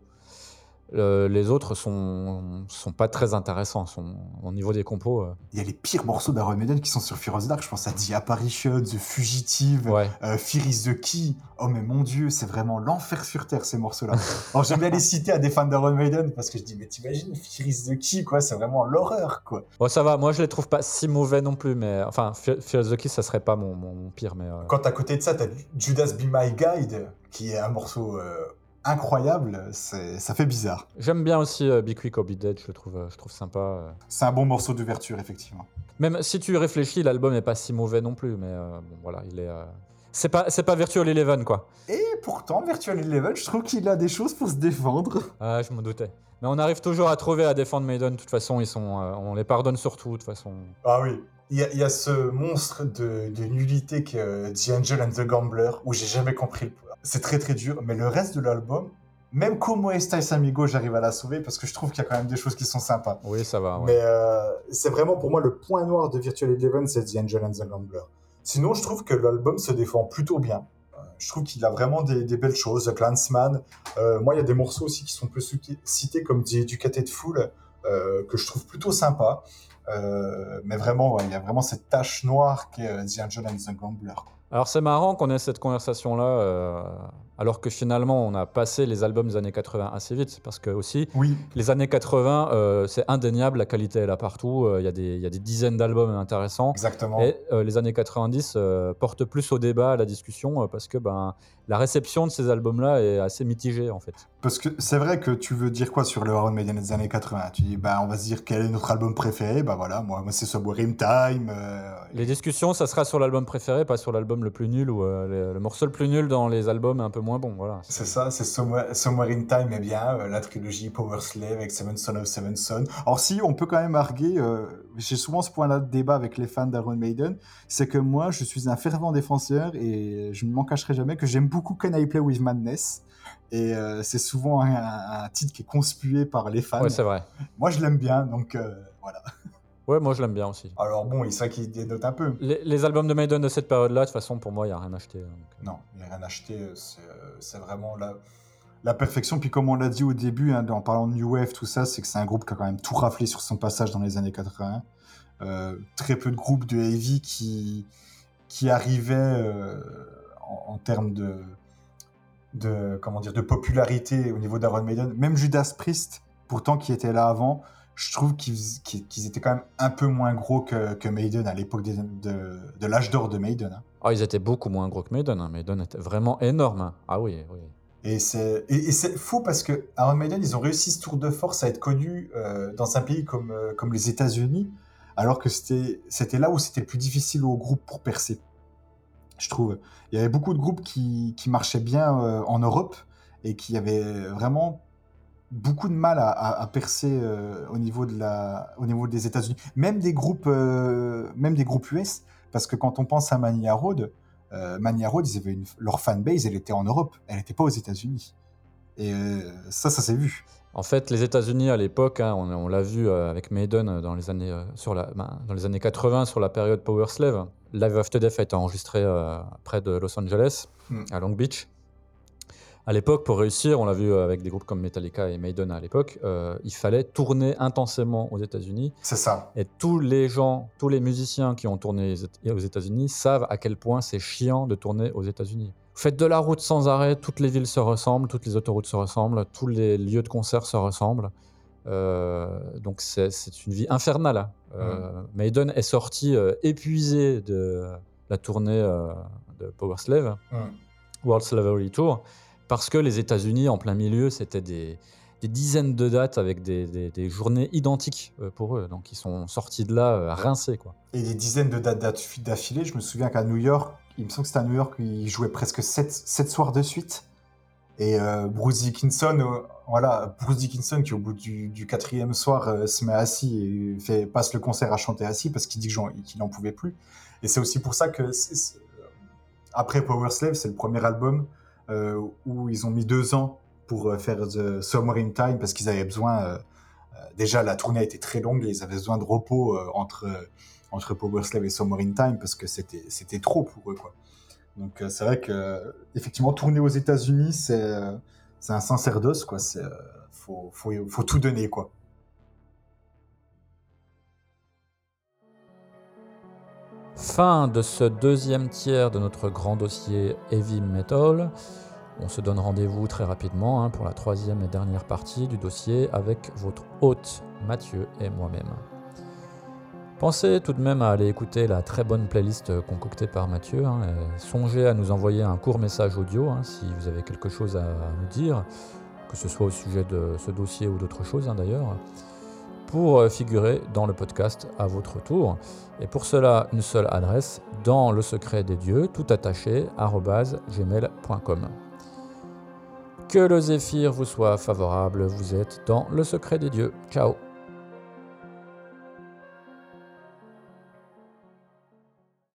Le- les autres sont, sont pas très intéressants. Sont, au niveau des compos, euh, Il y a les pires morceaux d'Iron Maiden qui sont sur Fear of the Dark. Je pense à The Apparition, The Fugitive, ouais. euh, Fear is the Key. Oh, mais mon Dieu, c'est vraiment l'enfer sur Terre, ces morceaux-là. Alors, j'aime bien les citer à des fans d'Iron Maiden parce que je dis, mais t'imagines, Fear is the Key, quoi, c'est vraiment l'horreur, quoi. Bon, ça va. Moi, je les trouve pas si mauvais non plus. Mais enfin, Fear Fear the Kiss, ça serait pas mon, mon, pire. Mais euh, Quand à côté de ça, t'as Judas Be My Guide, qui est un morceau euh, incroyable, ça fait bizarre. j'aime bien aussi euh, Be Quick or Be Dead. Je le trouve, euh, je trouve sympa. euh. C'est un bon morceau d'ouverture, effectivement. Même si tu réfléchis, l'album est pas si mauvais non plus. Mais euh, bon, voilà, il est. euh, C'est pas, c'est pas Virtual Eleven, quoi. Et pourtant, Virtual Eleven, je trouve qu'il a des choses pour se défendre. Ah, je m'en doutais. Mais on arrive toujours à trouver à défendre Maiden. De toute façon, ils sont, euh, on les pardonne surtout. De toute façon. Ah oui. Il y, a, il y a ce monstre de, de nullité que The Angel and the Gambler, où j'ai jamais compris. le- C'est très très dur, mais le reste de l'album, même Como Estais Amigo, j'arrive à la sauver parce que je trouve qu'il y a quand même des choses qui sont sympas. Oui, ça va. ouais. Mais euh, c'est vraiment pour moi le point noir de Virtual Eleven, c'est The Angel and the Gambler. Sinon, je trouve que l'album se défend plutôt bien. Euh, Je trouve qu'il a vraiment des, des belles choses. The Clansman. Euh, moi, il y a des morceaux aussi qui sont peu cités- comme The Educated Fool, euh, que je trouve plutôt sympa. Mais vraiment, ouais, il y a vraiment cette tache noire qui est euh, The Angel and the Gambler. Alors c'est marrant qu'on ait cette conversation-là, euh, alors que finalement on a passé les albums des années 80 assez vite, parce que aussi Oui, les années 80, euh, c'est indéniable, la qualité est là partout, euh, il y, a des- il y a des dizaines d'albums intéressants. exactement. Et euh, les années 90 euh, portent plus au débat, à la discussion, parce que ben, la réception de ces albums-là est assez mitigée en fait. Parce que c'est vrai que tu veux dire quoi sur le Iron Maiden des années 80 Tu dis, bah, on va se dire quel est notre album préféré? Bah voilà, moi, moi c'est in Time. Les discussions, ça sera sur l'album préféré, pas sur l'album le plus nul ou le, le morceau le plus nul dans les albums un peu moins bons. Voilà. C'est ça, c'est Somewhere, Somewhere in Time, eh bien, euh, la trilogie Power Slave avec Seven Son of Seven Son. Or si, on peut quand même arguer, euh, j'ai souvent ce point-là de débat avec les fans d'Iron Maiden, c'est que moi, je suis un fervent défenseur et je ne m'en cacherai jamais que j'aime beaucoup Can I Play With Madness. Et euh, c'est souvent un, un titre qui est conspué par les fans. Ouais, c'est vrai. moi, je l'aime bien, donc euh, voilà. Ouais, moi je l'aime bien aussi. Alors bon, il ça qui dénote un peu. Les, les albums de Maiden de cette période-là, de toute façon, pour moi, il n'y a rien acheté. donc, euh. Non, il n'y a rien acheté. C'est euh, c'est vraiment la, la perfection. Puis comme on l'a dit au début, hein, en parlant de New Wave, tout ça, c'est que c'est un groupe qui a quand même tout raflé sur son passage dans les années 80. Euh, très peu de groupes de heavy qui, qui arrivaient euh, en, en termes de, de, comment dire, de popularité au niveau d'Iron Maiden. Même Judas Priest, pourtant qui était là avant, je trouve qu'ils étaient quand même un peu moins gros que, que Maiden à l'époque de, de l'âge d'or de Maiden. hein. Ah, ils étaient beaucoup moins gros que Maiden. hein. Maiden était vraiment énorme. hein. Ah oui, oui. Et c'est et, et c'est fou parce que Iron Maiden, ils ont réussi ce tour de force à être connus euh, dans un pays comme, euh, comme les États-Unis, alors que c'était c'était là où c'était le plus difficile aux groupes pour percer. Je trouve. Il y avait beaucoup de groupes qui, qui marchaient bien euh, en Europe et qui avaient vraiment beaucoup de mal à, à- à percer euh, au niveau de la au niveau des États-Unis. Même des groupes euh, même des groupes US, parce que quand on pense à Mania Road, euh, Mania Road, ils avaient une- leur fanbase, elle était en Europe, elle n'était pas aux États-Unis. Et ça, ça s'est vu. En fait, les États-Unis à l'époque, hein, on, on l'a vu avec Maiden dans les années sur la, ben, dans les années 80 sur la période Power Slave. Live After Death a été enregistré près de Los Angeles, Mm. à Long Beach. À l'époque, pour réussir, on l'a vu euh, avec des groupes comme Metallica et Maiden à l'époque, euh, il fallait tourner intensément aux États-Unis. C'est ça. Et tous les gens, tous les musiciens qui ont tourné aux États-Unis savent à quel point c'est chiant de tourner aux États-Unis. Vous faites de la route sans arrêt, toutes les villes se ressemblent, toutes les autoroutes se ressemblent, tous les lieux de concert se ressemblent. Euh, donc c'est une vie infernale. hein. Euh, Maiden est sorti épuisé de la tournée de Power Slave, Mm. World Slavery Tour, parce que les États-Unis, en plein milieu, c'était des, dizaines de dates avec des, journées identiques euh, pour eux. Donc ils sont sortis de là euh, rincés. Et des dizaines de dates d'affi- d'affilée. Je me souviens qu'à New York, il me semble que c'était à New York, ils jouaient presque 7, soirs de suite. Et euh, Bruce Dickinson, voilà, Bruce Dickinson qui au bout du, quatrième soir se met assis et passe le concert à chanter assis parce qu'il dit qu'il n'en pouvait plus. Et c'est aussi pour ça que après Power Slave, c'est le premier album où ils ont mis deux ans pour euh, faire The Summer in Time parce qu'ils avaient besoin. euh, euh, déjà, la tournée été très longue et ils avaient besoin de repos euh, entre entre Power Slave et Summer Time parce que c'était c'était trop pour eux quoi. Donc euh, c'est vrai que effectivement tourner aux États-Unis c'est euh, c'est un sacerdoce, quoi. C'est, euh, faut, faut, faut tout donner, quoi. Fin de ce deuxième tiers de notre grand dossier Heavy Metal. On se donne rendez-vous très rapidement hein, pour la troisième et dernière partie du dossier avec votre hôte Mathieu et moi-même. Pensez tout de même à aller écouter la très bonne playlist concoctée par Mathieu. Hein, songez à nous envoyer un court message audio hein, si vous avez quelque chose à nous dire, que ce soit au sujet de ce dossier ou d'autres choses d'ailleurs, pour figurer dans le podcast à votre tour. Et pour cela, une seule adresse, dans le secret des dieux, tout attaché, gmail.com. Que le zéphyr vous soit favorable, vous êtes dans le secret des dieux. Ciao